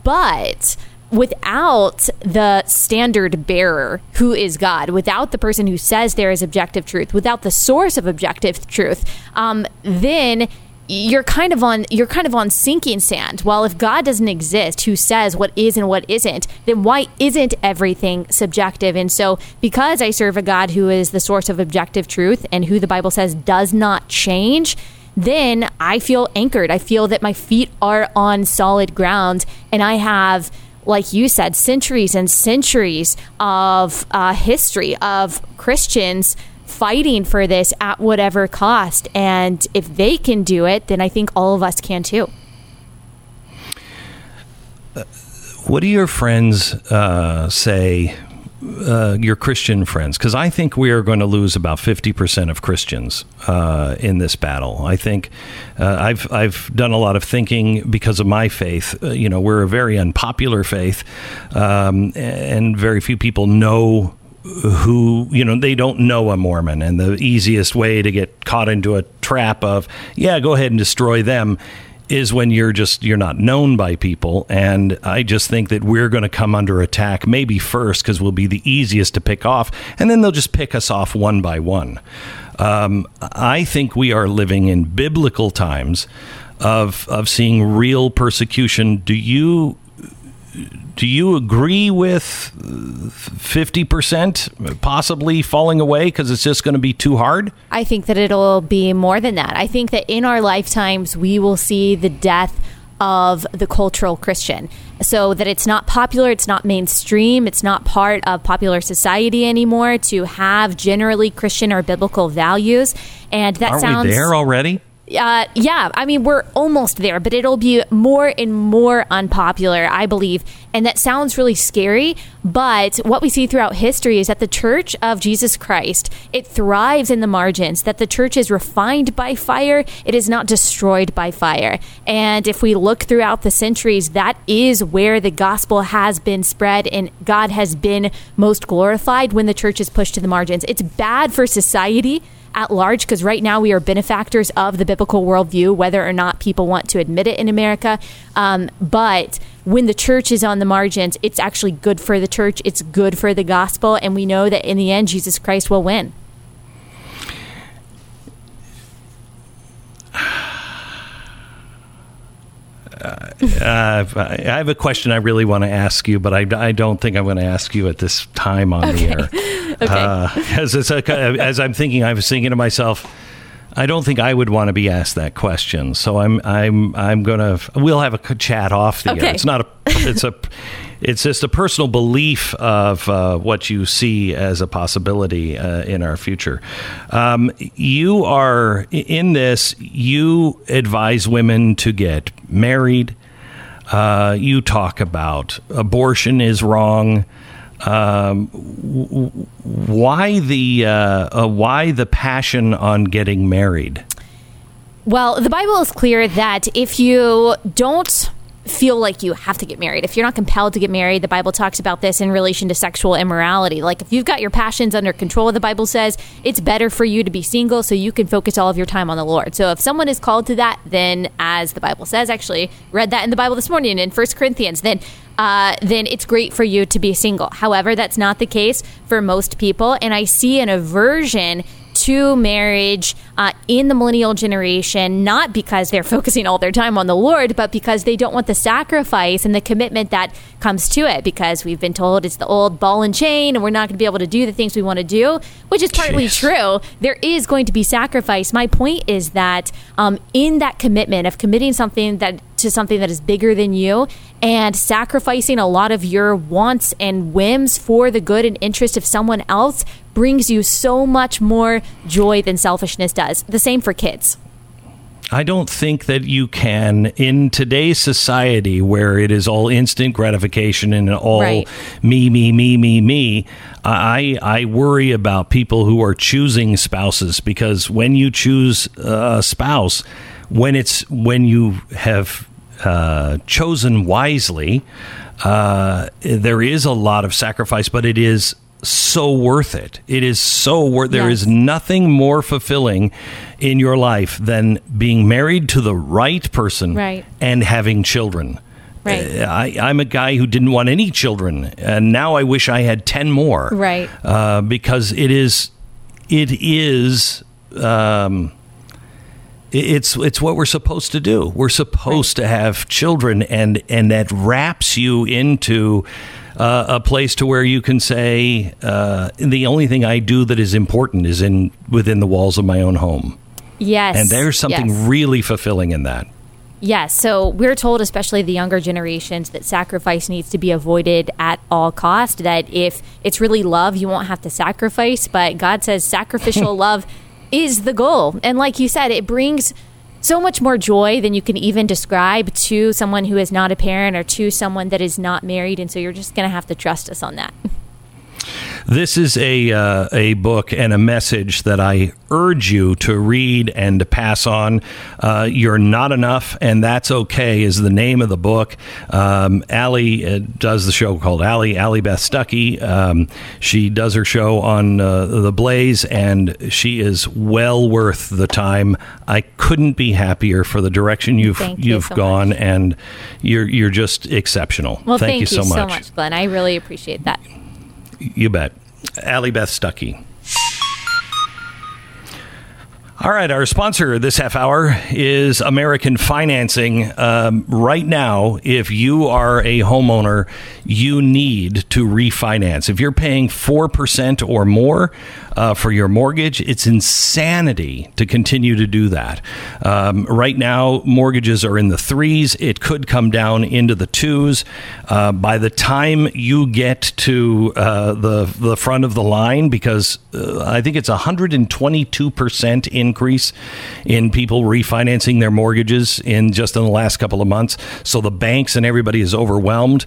But without the standard bearer who is God, without the person who says there is objective truth, without the source of objective truth, um, then you're kind of on you're kind of on sinking sand. Well, if God doesn't exist, who says what is and what isn't, then why isn't everything subjective? And so, because I serve a God who is the source of objective truth and who the Bible says does not change, then I feel anchored. I feel that my feet are on solid ground, and I have like you said, centuries and centuries of uh, history of Christians fighting for this at whatever cost. And if they can do it, then I think all of us can too. What do your friends uh, say? Uh, your Christian friends, because I think we are going to lose about fifty percent of Christians uh, in this battle. I think uh, I've I've done a lot of thinking because of my faith. Uh, you know, we're a very unpopular faith, um, and very few people know who you know they don't know a Mormon, and the easiest way to get caught into a trap of yeah, go ahead and destroy them is when you're just you're not known by people. And i just think that we're going to come under attack maybe first because we'll be the easiest to pick off. And then they'll just pick us off one by one. Um, i think we are living in biblical times of of seeing real persecution. Do you do you agree with 50% possibly falling away because it's just going to be too hard I think that it'll be more than that. I think that in our lifetimes, we will see the death of the cultural Christian. So that it's not popular, it's not mainstream, it's not part of popular society anymore to have generally Christian or biblical values. And that Aren't sounds there already? Uh, yeah, I mean, we're almost there, but it'll be more and more unpopular, I believe. And that sounds really scary. But what we see throughout history is that the Church of Jesus Christ, it thrives in the margins, that the church is refined by fire, it is not destroyed by fire. And if we look throughout the centuries, that is where the gospel has been spread and God has been most glorified when the church is pushed to the margins. It's bad for society at large because right now we are benefactors of the biblical worldview, whether or not people want to admit it in America. Um, but when the church is on the margins, it's actually good for the church, it's good for the gospel, and we know that in the end, Jesus Christ will win. Uh, I have a question I really want to ask you, but I, I don't think I'm going to ask you at this time on the air. <laughs> Okay. Uh, as, it's a, as I'm thinking, I was thinking to myself, I don't think I would want to be asked that question. So I'm I'm I'm gonna we'll have a chat off the air. It's not a it's a <laughs> it's just a personal belief of uh, what you see as a possibility uh, in our future. Um, you are in this. You advise women to get married. Uh, you talk about abortion is wrong. Um, w- why the uh, uh, why the passion on getting married? Well, the Bible is clear that if you don't feel like you have to get married, if you're not compelled to get married, the Bible talks about this in relation to sexual immorality. Like if you've got your passions under control, the Bible says it's better for you to be single so you can focus all of your time on the Lord. So if someone is called to that, then as the Bible says, actually read that in the Bible this morning in First Corinthians, then uh, then it's great for you to be single. However, that's not the case for most people, and I see an aversion to marriage uh, in the millennial generation, not because they're <laughs> focusing all their time on the Lord, but because they don't want the sacrifice and the commitment that comes to it. Because we've been told it's the old ball and chain, and we're not going to be able to do the things we want to do, which is partly true. There is going to be sacrifice. My point is that um, in that commitment of committing something that to something that is bigger than you and sacrificing a lot of your wants and whims for the good and interest of someone else brings you so much more joy than selfishness does. The same for kids. I don't think that you can in today's society where it is all instant gratification and all Right. me me me me me. I I worry about people who are choosing spouses because when you choose a spouse, when it's when you have uh, chosen wisely, uh, there is a lot of sacrifice, but it is so worth it. It is so worth. There is Yes. nothing more fulfilling in your life than being married to the right person Right. and having children. Right. Uh, I, I'm a guy who didn't want any children, and now I wish I had ten more. Right. Uh, because it is, it is. Um, it's it's what we're supposed to do. We're supposed to have children, and and that wraps you into uh, a place to where you can say uh, the only thing I do that is important is in within the walls of my own home, Yes. and there's something Yes. really fulfilling in that. Yes. So we're told, especially the younger generations, that sacrifice needs to be avoided at all cost. That if it's really love, you won't have to sacrifice. But God says sacrificial <laughs> love is the goal. And like you said, it brings so much more joy than you can even describe to someone who is not a parent or to someone that is not married. And so you're just going to have to trust us on that. <laughs> This is a uh, a book and a message that I urge you to read and to pass on. Uh, You're not enough, and that's okay. Is the name of the book. Um, Allie uh, does the show called Allie Allie Beth Stuckey. Um, she does her show on uh, the Blaze, and she is well worth the time. I couldn't be happier for the direction you've Thank you you've so gone, and you're you're just exceptional. Well, thank, you so much. so much, Glenn. I really appreciate that. You bet. Allie Beth Stuckey. All right, our sponsor this half hour is American Financing. Um, right now, if you are a homeowner, you need to refinance. If you're paying 4% or more uh, for your mortgage, it's insanity to continue to do that. Um, right now, mortgages are in the threes. It could come down into the twos. Uh, by the time you get to uh, the, the front of the line, because uh, I think it's 122% increase in people refinancing their mortgages in just in the last couple of months. So the banks and everybody is overwhelmed.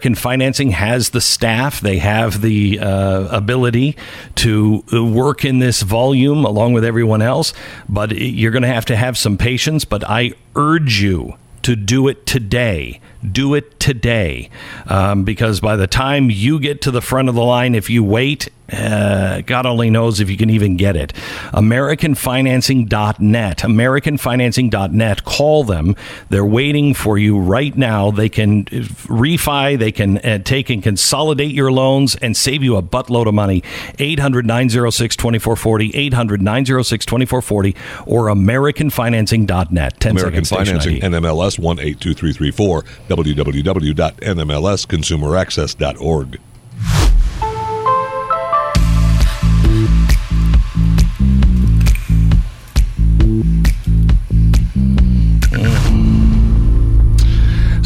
American Financing has the staff, they have the uh, ability to work in this volume along with everyone else, but you're going to have to have some patience. But I urge you to do it today. Do it today. Um, because by the time you get to the front of the line, if you wait, uh, God only knows if you can even get it. AmericanFinancing.net. AmericanFinancing.net. Call them. They're waiting for you right now. They can refi, they can uh, take and consolidate your loans and save you a buttload of money. 800 906 2440, 800 906 2440, or AmericanFinancing.net. 10 American Financing. NMLS 182334, www.nmlsconsumeraccess.org.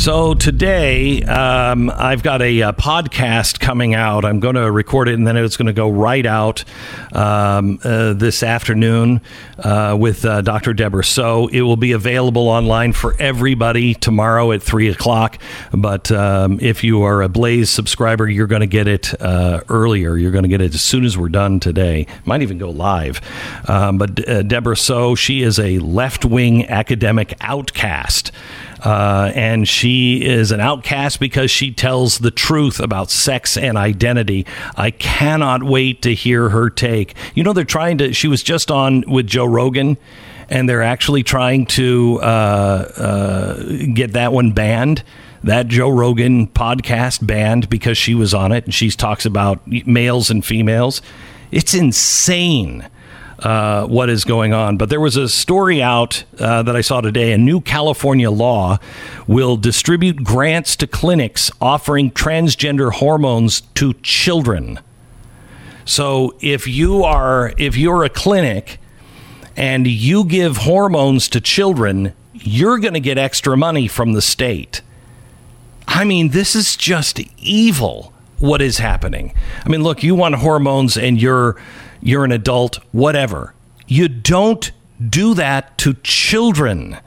So today, um, I've got a, uh podcast coming out. I'm going to record it, and then it's going to go right out um, uh, this afternoon uh, with uh, Dr. Debra. So it will be available online for everybody tomorrow at three o'clock. But um, if you are a Blaze subscriber, you're going to get it uh, earlier. You're going to get it as soon as we're done today. Might even go live. Um, but uh, Debra Soh, she is a left wing academic outcast. Uh, and she is an outcast because she tells the truth about sex and identity. I cannot wait to hear her take. You know, they're trying to, she was just on with Joe Rogan, and they're actually trying to uh, uh, get that one banned. That Joe Rogan podcast banned because she was on it and she talks about males and females. It's insane uh, what is going on. But there was a story out uh, that I saw today. A new California law will distribute grants to clinics offering transgender hormones to children. So if you are if you're a clinic and you give hormones to children, you're going to get extra money from the state. I mean, this is just evil what is happening. I mean, look, you want hormones and you're you're an adult, whatever. You don't do that to children.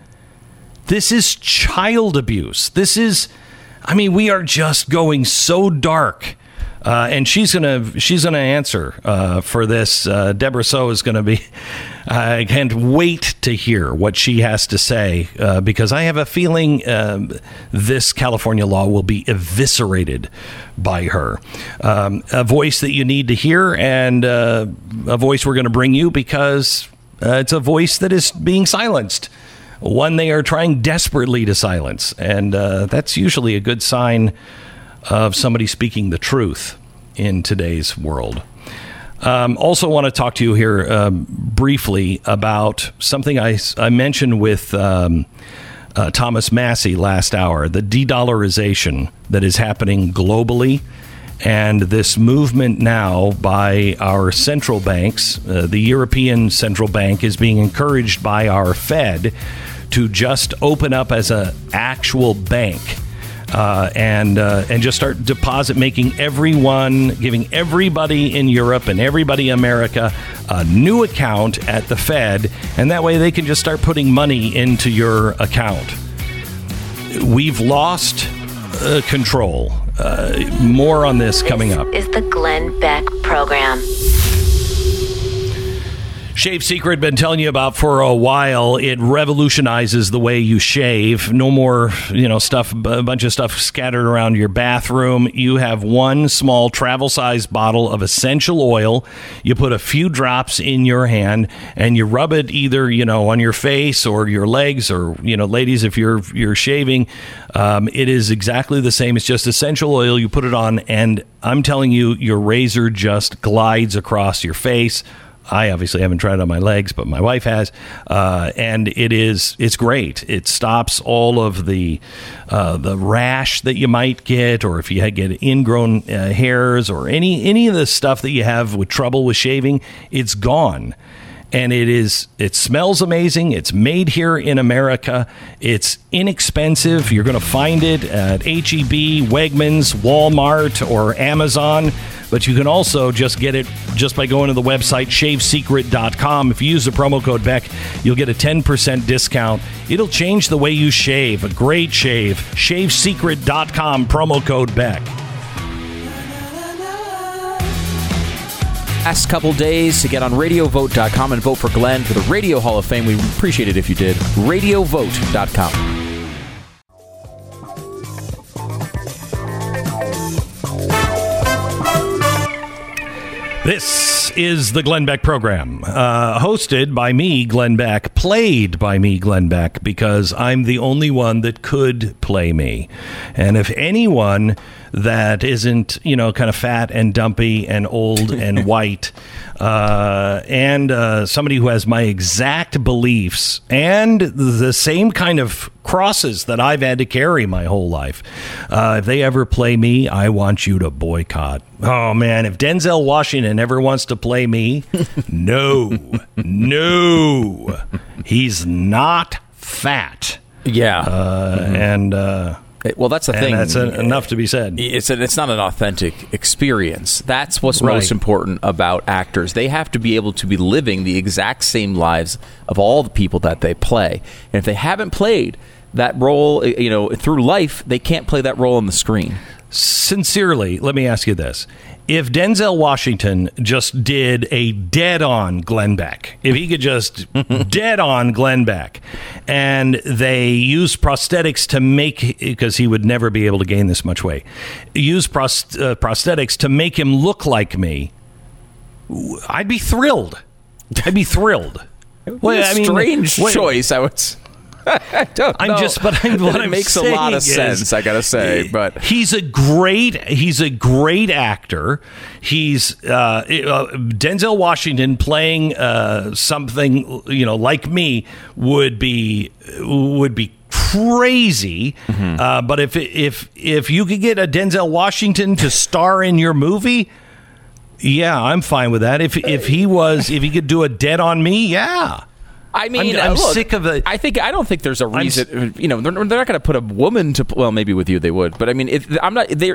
This is child abuse. This is I mean, we are just going so dark. Uh, and she's gonna she's gonna answer uh, for this. Uh, Debra Soh is gonna be. <laughs> I can't wait to hear what she has to say uh, because I have a feeling um, this California law will be eviscerated by her. Um, a voice that you need to hear, and uh, a voice we're going to bring you because uh, it's a voice that is being silenced one they are trying desperately to silence. And that's usually a good sign of somebody speaking the truth in today's world. Um, also, want to talk to you here um, briefly about something I, I mentioned with um, uh, Thomas Massie last hour the de dollarization that is happening globally. And this movement now by our central banks, uh, the European Central Bank is being encouraged by our Fed to just open up as an actual bank uh, and uh, and just start deposit making everyone, giving everybody in Europe and everybody in America a new account at the Fed, and that way they can just start putting money into your account. We've lost uh, control. Uh, more on this coming up. Is the Glenn Beck Program. Shave Secret been telling you about for a while. It revolutionizes the way you shave. No more, you know, stuff, a bunch of stuff scattered around your bathroom. You have one small travel size bottle of essential oil. You put a few drops in your hand and you rub it either, you know, on your face or your legs or, you know, ladies, if you're you're shaving, um, it is exactly the same. It's just essential oil. You put it on, and I'm telling you, your razor just glides across your face I obviously haven't tried it on my legs, but my wife has, uh, and it is it's great. It stops all of the uh, the rash that you might get, or if you get ingrown uh, hairs, or any any of the stuff that you have with trouble with shaving. It's gone and it is it smells amazing. It's made here in america. It's inexpensive. You're going to find it at heb wegmans walmart or amazon. But you can also just get it just by going to the website shavesecret.com if you use the promo code beck you'll get a 10% discount. It'll change the way you shave. A great shave. Shavesecret.com promo code beck last couple days to get on radiovote.com and vote for Glenn for the Radio Hall of Fame. We appreciate it if you did. Radiovote.com. This is the Glenn Beck program, uh, hosted by me, Glenn Beck, played by me, Glenn Beck, because I'm the only one that could play me. And if anyone that isn't, you know, kind of fat and dumpy and old and <laughs> white, uh, and uh, somebody who has my exact beliefs and the same kind of crosses that I've had to carry my whole life. Uh, if they ever play me, I want you to boycott. Oh man, if Denzel Washington ever wants to play me, <laughs> no, no, he's not fat. Yeah, uh, and. Well, that's the and thing. That's a, enough to be said. It's a, it's not an authentic experience. That's what's Right. most important about actors. They have to be able to be living the exact same lives of all the people that they play. And if they haven't played that role, eh, you know, through life, they can't play that role on the screen. Sincerely, let me ask you this. If Denzel Washington just did a dead on Glenn Beck, if he could just <laughs> dead on Glenn Beck, and they use prosthetics to make, because he would never be able to gain this much weight, use uh, prosthetics to make him look like me, I'd be thrilled. I'd be thrilled. Well, a strange wait- choice. I would. I <laughs> don't I'm know. just, but I'm, what <laughs> it I'm makes a lot of sense. I gotta say, but he's a great he's a great actor. He's uh, uh, Denzel Washington playing uh, something you know like me would be would be crazy. Mm-hmm. Uh, but if if if you could get a Denzel Washington to star in your movie. Yeah, I'm fine with that. If if he was if he could do a dead on me, yeah. I mean, I'm, I'm uh, look, sick of the. I think I don't think there's a reason. You know, they're, they're not going to put a woman to. Well, maybe with you they would, but I mean, if, I'm not. They.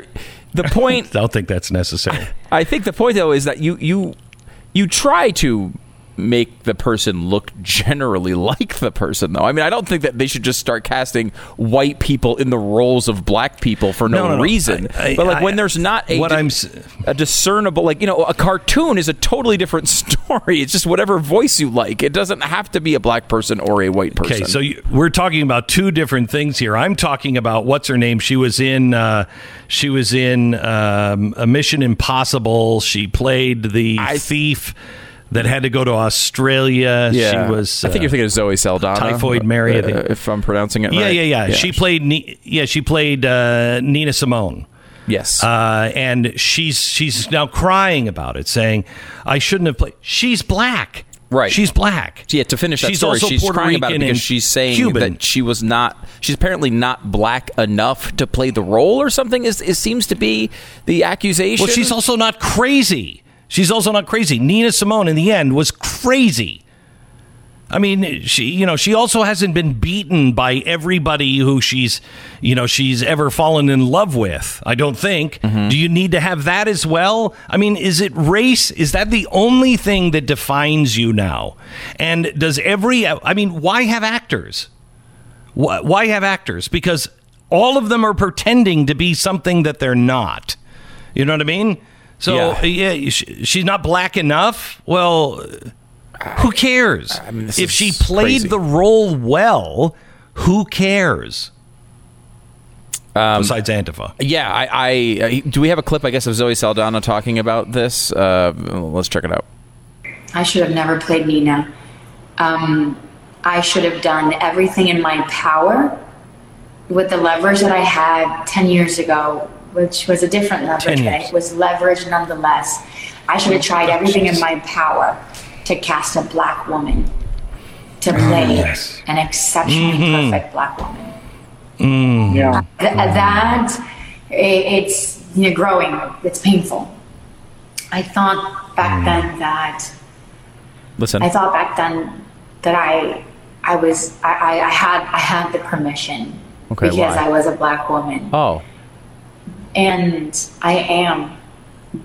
The <laughs> point. I don't think that's necessary. I think the point though is that you you you try to make the person look <laughs> generally like the person though. I mean, I don't think that they should just start casting white people in the roles of black people for no, No, no, reason. I- I- but like I- when there's not a what di- I'm a discernible like you know a cartoon is a totally different <laughs> story. It's just whatever voice you like. It doesn't have to be a black person or a white person. Okay, so you, we're talking about two different things here. I'm talking about what's her name. She was in. Uh, she was in um, a Mission Impossible. She played the thief that had to go to Australia. Yeah. She was. I think uh, you're thinking of Zoe Saldana. Typhoid Mary, uh, if I'm pronouncing it Yeah, right. yeah, yeah, yeah. She played. Yeah, she played uh, Nina Simone. Yes. Uh, and she's she's now crying about it, saying, "I shouldn't have played." She's black. Right. She's black. Yeah, to finish that she's story, also she's Puerto crying about it because she's saying Cuban. that she was not. She's apparently not black enough to play the role, or something. Is it seems to be the accusation? Well, she's also not crazy. She's also not crazy. Nina Simone, in the end, was crazy. I mean, she, you know, she also hasn't been beaten by everybody who she's, you know, she's ever fallen in love with. I don't think. Mm-hmm. Do you need to have that as well? I mean, is it race? Is that the only thing that defines you now? And does every, I mean, why have actors? Why, why have actors? Because all of them are pretending to be something that they're not. You know what I mean? So Yeah. yeah, sh she's not black enough. Well, who cares? this if she played crazy. the role well, who cares? Um, Besides Antifa. Yeah, I, I uh, do. We have a clip, I guess, of Zoe Saldana talking about this. Uh, let's check it out. I should have never played Nina. Um, I should have done everything in my power with the leverage that I had 10 years ago, which was a different leverage, but was leverage nonetheless. I should have tried everything in my power. to cast a black woman to play yes. an exceptionally Mhm. perfect black woman. Mm. Th- that i- it's you know growing. It's painful. I thought back then that Listen. I thought back then that I I was I, I, I had I had the permission Okay, because why? I was a black woman Oh. And I am,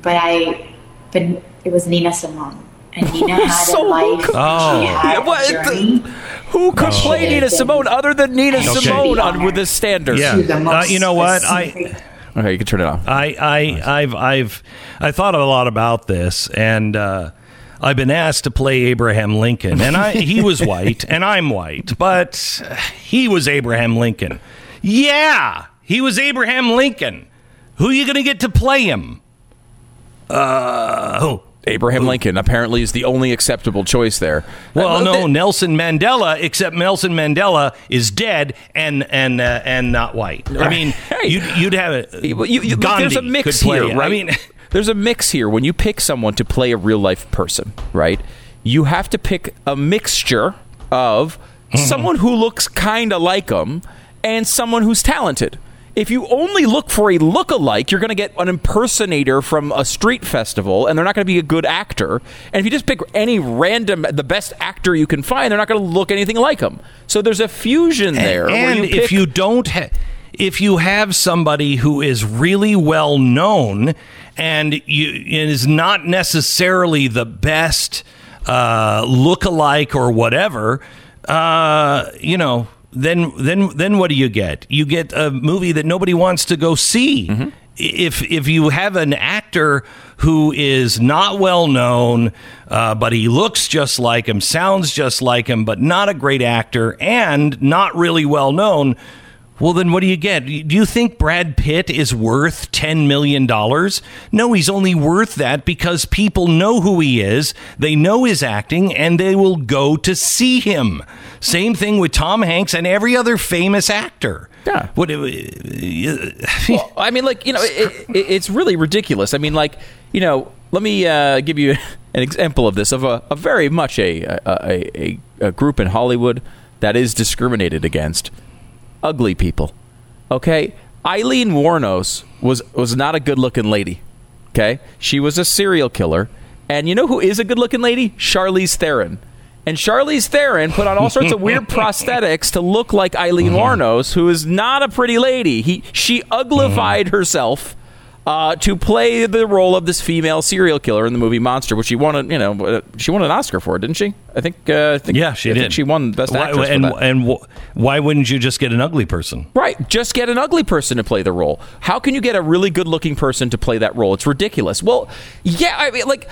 but I but it was Nina Simone and <laughs> Nina had So a life. Oh. She Yeah, what- a journey. Who could that play Nina Simone other than Nina Okay. Simone on with this standard? Yeah. Uh, you know what? I Okay, you can turn it off. I, I, I've, I've, I thought a lot about this, and uh, I've been asked to play Abraham Lincoln, and I, he was <laughs> white, and I'm white, but he was Abraham Lincoln. Yeah, he was Abraham Lincoln. Who are you going to get to play him? Uh, who? Abraham Lincoln apparently is the only acceptable choice there. Well, Uh, no, th- Nelson Mandela. Except Nelson Mandela is dead and and uh, and not white. I mean, you'd, you'd have it. You- you- you- Gandhi there's a mix could play here, right? I mean, <laughs> there's a mix here. When you pick someone to play a real life person, right? You have to pick a mixture of Mm-hmm. someone who looks kind of like them and someone who's talented. If you only look for a look-alike, you're going to get an impersonator from a street festival, and they're not going to be a good actor. And if you just pick any random, the best actor you can find, they're not going to look anything like them. So there's a fusion there. where and you if you don't ha- if you have somebody who is really well known and you is not necessarily the best uh, look-alike or whatever, uh, you know, then then then what do you get? You get a movie that nobody wants to go see. If if you have an actor who is not well known, uh, but he looks just like him, sounds just like him, but not a great actor and not really well known, well, then what do you get? Do you think Brad Pitt is worth $10 million? No, he's only worth that because people know who he is, they know his acting, and they will go to see him. Same thing with Tom Hanks and every other famous actor. Yeah. What, <laughs> well, I mean, like you know, it, it, it's really ridiculous. I mean, like you know, let me uh, give you <laughs> an example of this of a, a very much a a, a a group in Hollywood that is discriminated against ugly people. Okay, Aileen Wuornos was was not a good looking lady. Okay, she was a serial killer, and you know who is a good looking lady? Charlize Theron. And Charlize Theron put on all sorts of weird <laughs> prosthetics to look like Aileen mm-hmm. Wuornos, who is not a pretty lady. He she uglified herself uh, to play the role of this female serial killer in the movie Monster, which she won. A, you know, uh, she won an Oscar for, didn't she? I think. Uh, I think yeah, she I did. She won Best Why- Actress and, and wh- why wouldn't you just get an ugly person? Right. Just get an ugly person to play the role. How can you get a really good looking person to play that role? It's ridiculous. Well, yeah, I mean, like,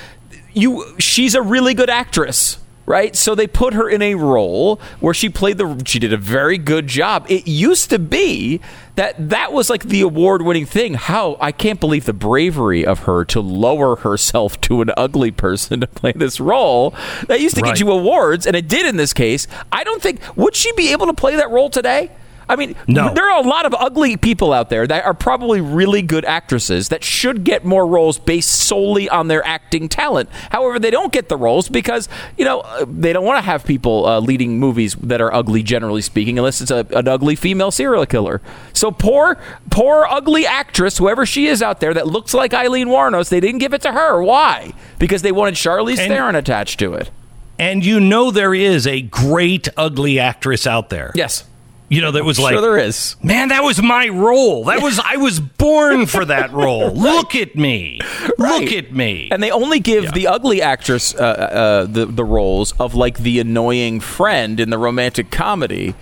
you, she's a really good actress. Right, so they put her in a role where she played the. She did a very good job. It used to be that that was like the award-winning thing. How I can't believe the bravery of her to lower herself to an ugly person to play this role. That used to Right. get you awards, and it did in this case. I don't think would she be able to play that role today? I mean, No. there are a lot of ugly people out there that are probably really good actresses that should get more roles based solely on their acting talent. However, they don't get the roles because, you know, uh, they don't want to have people uh, leading movies that are ugly, generally speaking, unless it's a, an ugly female serial killer. So poor, poor ugly actress, whoever she is out there that looks like Aileen Wuornos, they didn't give it to her. Why? Because they wanted Charlize And- Theron attached to it. And you know there is a great ugly actress out there. Yes. You know that was like sure there is. Man, that was my role. That was I was born for that <laughs> role. Look at me. Look at me. And they only give the ugly actress uh, uh, the the roles of like the annoying friend in the romantic comedy.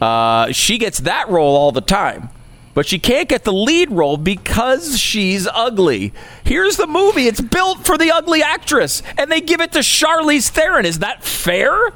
Uh, she gets that role all the time. But she can't get the lead role because she's ugly. Here's the movie. It's built for the ugly actress, and they give it to Charlize Theron. Is that fair?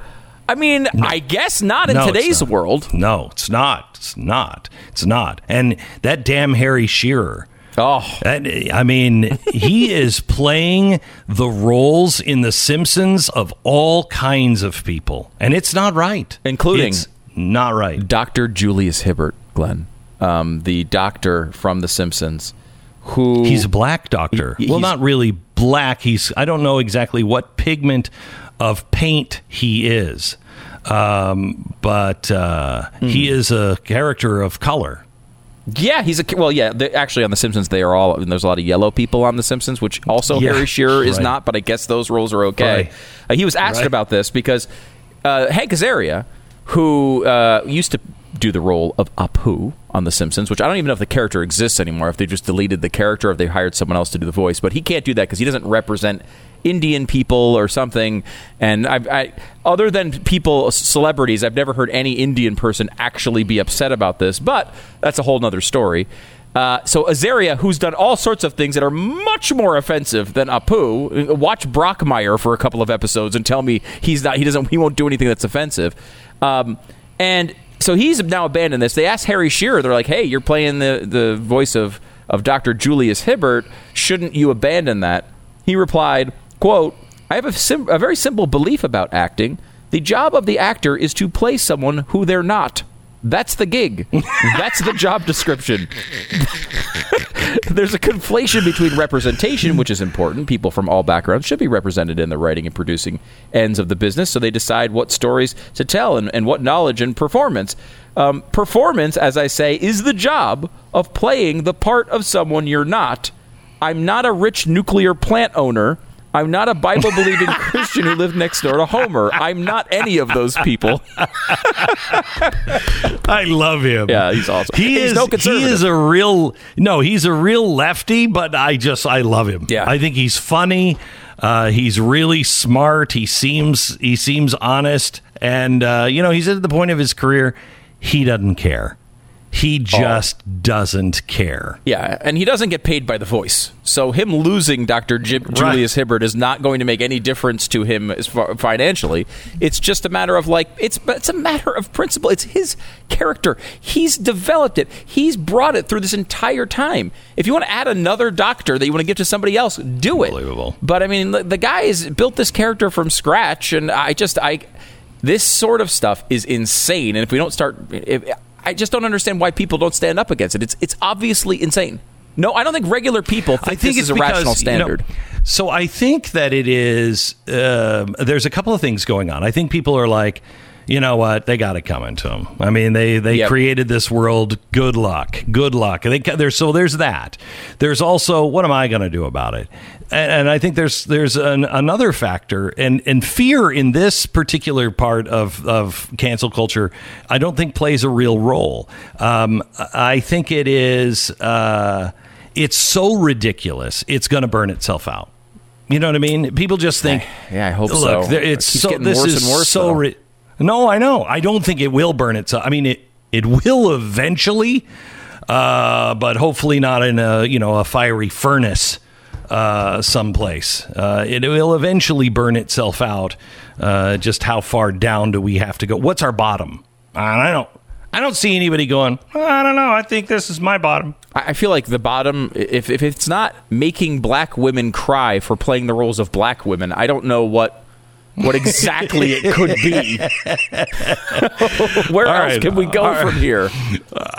I mean, I guess not in No, today's not. world. No, it's not. It's not. It's not. And that damn Harry Shearer. Oh, I mean, he <laughs> is playing the roles in The Simpsons of all kinds of people, and it's not right. Including It's not right. Dr. Julius Hibbert, Glenn, um, the doctor from The Simpsons, who He's a black doctor. He- well, not really black. He's I don't know exactly what pigment of paint he is. Um, but uh, he is a character of color. Yeah, he's a well. Yeah, actually, on The Simpsons, they are all. And there's a lot of yellow people on The Simpsons, which also Yeah, Harry Shearer is not. But I guess those roles are okay. Right. Uh, he was asked Right. about this because uh, Hank Azaria, who uh, used to do the role of Apu on The Simpsons, which I don't even know if the character exists anymore. If they just deleted the character, or if they hired someone else to do the voice, but he can't do that because he doesn't represent Indian people or something. And I, I, other than people, celebrities, I've never heard any Indian person actually be upset about this. But that's a whole nother story. Uh, so Azaria, who's done all sorts of things that are much more offensive than Apu, uh, watch Brockmire for a couple of episodes and tell me he's not, he doesn't, he won't do anything that's offensive. Um, and so he's now abandoned this. They asked Harry Shearer, they're like, "Hey, you're playing the the voice of of Dr. Julius Hibbert. Shouldn't you abandon that?" He replied, "Quote: I have a, sim- a very simple belief about acting. The job of the actor is to play someone who they're not." That's the gig. <laughs> That's the job description. <laughs> There's a conflation between representation, which is important. People from all backgrounds should be represented in the writing and producing ends of the business, so they decide what stories to tell and, and what knowledge and performance. Um, performance, as I say, is the job of playing the part of someone you're not. I'm not a rich nuclear plant owner. I'm not a Bible believing <laughs> Christian who lived next door to Homer. I'm not any of those people. <laughs> I love him. Yeah, he's awesome. He He's is no he is a real no, he's a real lefty, but I just I love him. Yeah. I think he's funny. Uh, he's really smart. He seems he seems honest, and uh, you know he's at the point of his career. He doesn't care. He oh. just doesn't care. Yeah, and he doesn't get paid by the voice. So him losing Dr. Jim, Julius Hibbert is not going to make any difference to him as far financially. It's just a matter of like it's it's a matter of principle. It's his character. He's developed it. He's brought it through this entire time. If you want to add another doctor that you want to give to somebody else, do it. Unbelievable. But I mean, the, the guy has built this character from scratch, and I just I this sort of stuff is insane. And if we don't start, if, I just don't understand why people don't stand up against it. It's it's obviously insane. No, I don't think regular people think, I think this it's is a because, rational you know, standard. so I think that it is. um there's a couple of things going on. I think people are like, you know what? They got it coming to them. I mean, they they Yep. created this world. Good luck. Good luck. And they, there's so there's that. There's also what am I going to do about it? And, and I think there's there's an, another factor and and fear in this particular part of of cancel culture. I don't think plays a real role. Um, I think it is. Uh, it's so ridiculous. It's going to burn itself out. You know what I mean? People just think. Yeah, I hope look, so. It's It so. This is worse, so. Ri- no, I know. I don't think it will burn itself. I mean, it it will eventually, uh, but hopefully not in a you know a fiery furnace uh, someplace. Uh, it will eventually burn itself out. Uh, just how far down do we have to go? What's our bottom? I don't. I don't see anybody going. I don't know. I think this is my bottom. I feel like the bottom, if, if it's not making black women cry for playing the roles of black women, I don't know what what exactly it could be. <laughs> Where All else right. can we go right. from here?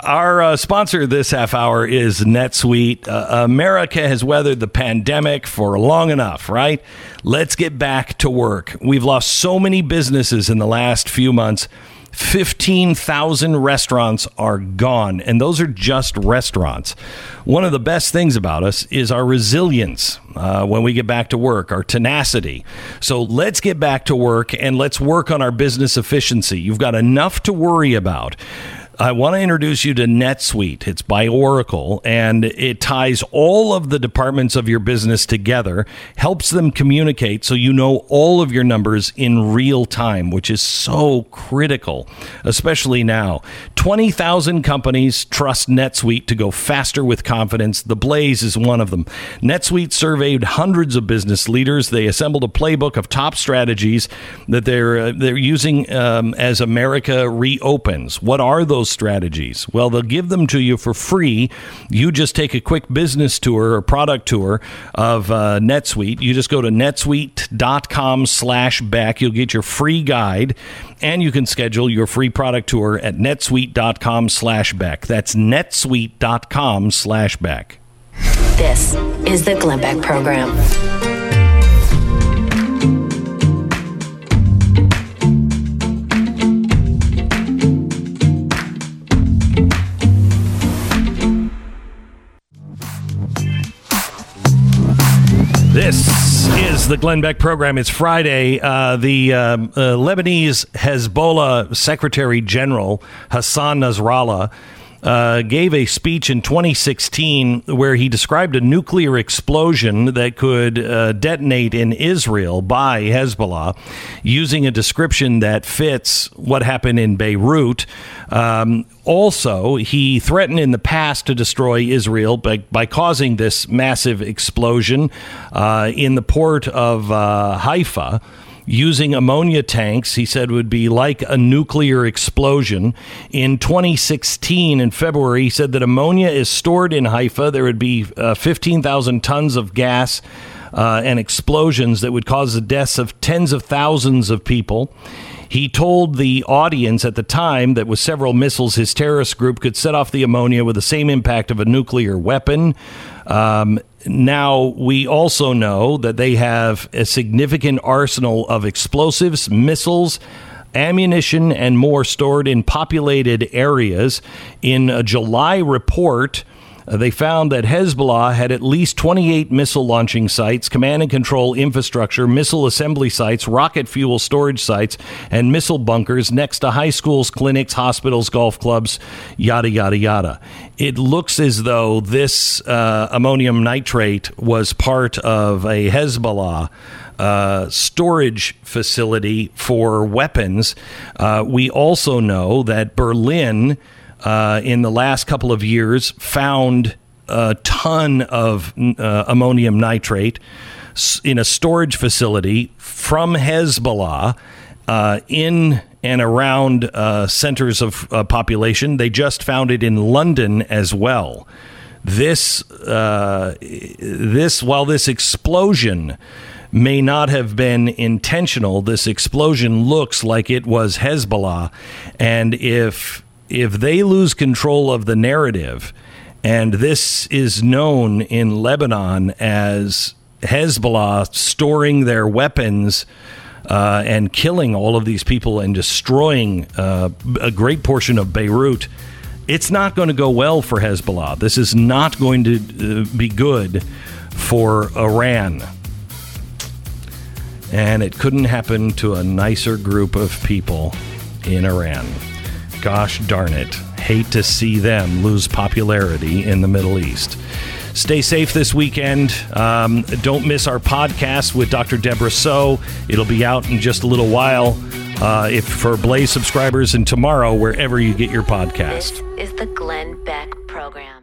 Our uh, sponsor this half hour is NetSuite. Uh, America has weathered the pandemic for long enough, right? Let's get back to work. We've lost so many businesses in the last few months. 15,000 restaurants are gone, and those are just restaurants. One of the best things about us is our resilience uh, when we get back to work, our tenacity. So let's get back to work and let's work on our business efficiency. You've got enough to worry about. I want to introduce you to NetSuite. It's by Oracle and it ties all of the departments of your business together, helps them communicate so you know all of your numbers in real time, which is so critical, especially now. 20,000 companies trust NetSuite to go faster with confidence. The Blaze is one of them. NetSuite surveyed hundreds of business leaders. They assembled a playbook of top strategies that they're uh, they're using um, as America reopens. What are those strategies? Well, they'll give them to you for free. You just take a quick business tour or product tour of uh, NetSuite. You just go to netsuite.com slash back. You'll get your free guide and you can schedule your free product tour at netsuite.com slash back. That's netsuite.com slash back. This is the Glenn Beck Program. This is the Glenn Beck program. It's Friday. Uh, the um, uh, Lebanese Hezbollah Secretary General Hassan Nasrallah uh, gave a speech in 2016 where he described a nuclear explosion that could uh, detonate in Israel by Hezbollah using a description that fits what happened in Beirut. Um, also, he threatened in the past to destroy Israel by, by causing this massive explosion uh, in the port of uh, Haifa using ammonia tanks, he said would be like a nuclear explosion. In 2016, in February, he said that ammonia is stored in Haifa. There would be uh, 15,000 tons of gas. Uh, and explosions that would cause the deaths of tens of thousands of people. He told the audience at the time that with several missiles, his terrorist group could set off the ammonia with the same impact of a nuclear weapon. Um, now, we also know that they have a significant arsenal of explosives, missiles, ammunition, and more stored in populated areas. In a July report, uh, they found that Hezbollah had at least 28 missile launching sites, command and control infrastructure, missile assembly sites, rocket fuel storage sites, and missile bunkers next to high schools, clinics, hospitals, golf clubs, yada, yada, yada. It looks as though this uh, ammonium nitrate was part of a Hezbollah. Uh, storage facility for weapons. Uh, we also know that Berlin uh, in the last couple of years found a ton of uh, ammonium nitrate in a storage facility from Hezbollah uh, in and around uh, centers of uh, population. They just found it in London as well. This, this, while this explosion may not have been intentional, this explosion looks like it was Hezbollah, and if if they lose control of the narrative, and this is known in Lebanon as Hezbollah storing their weapons uh, and killing all of these people and destroying uh, a great portion of Beirut, it's not going to go well for Hezbollah. This is not going to uh, be good for Iran. And it couldn't happen to a nicer group of people in Iran. Gosh darn it. Hate to see them lose popularity in the Middle East. Stay safe this weekend. Um, don't miss our podcast with Dr. Debra Soh. It'll be out in just a little while. Uh, if for Blaze subscribers, and tomorrow wherever you get your podcast. This is the Glenn Beck Program.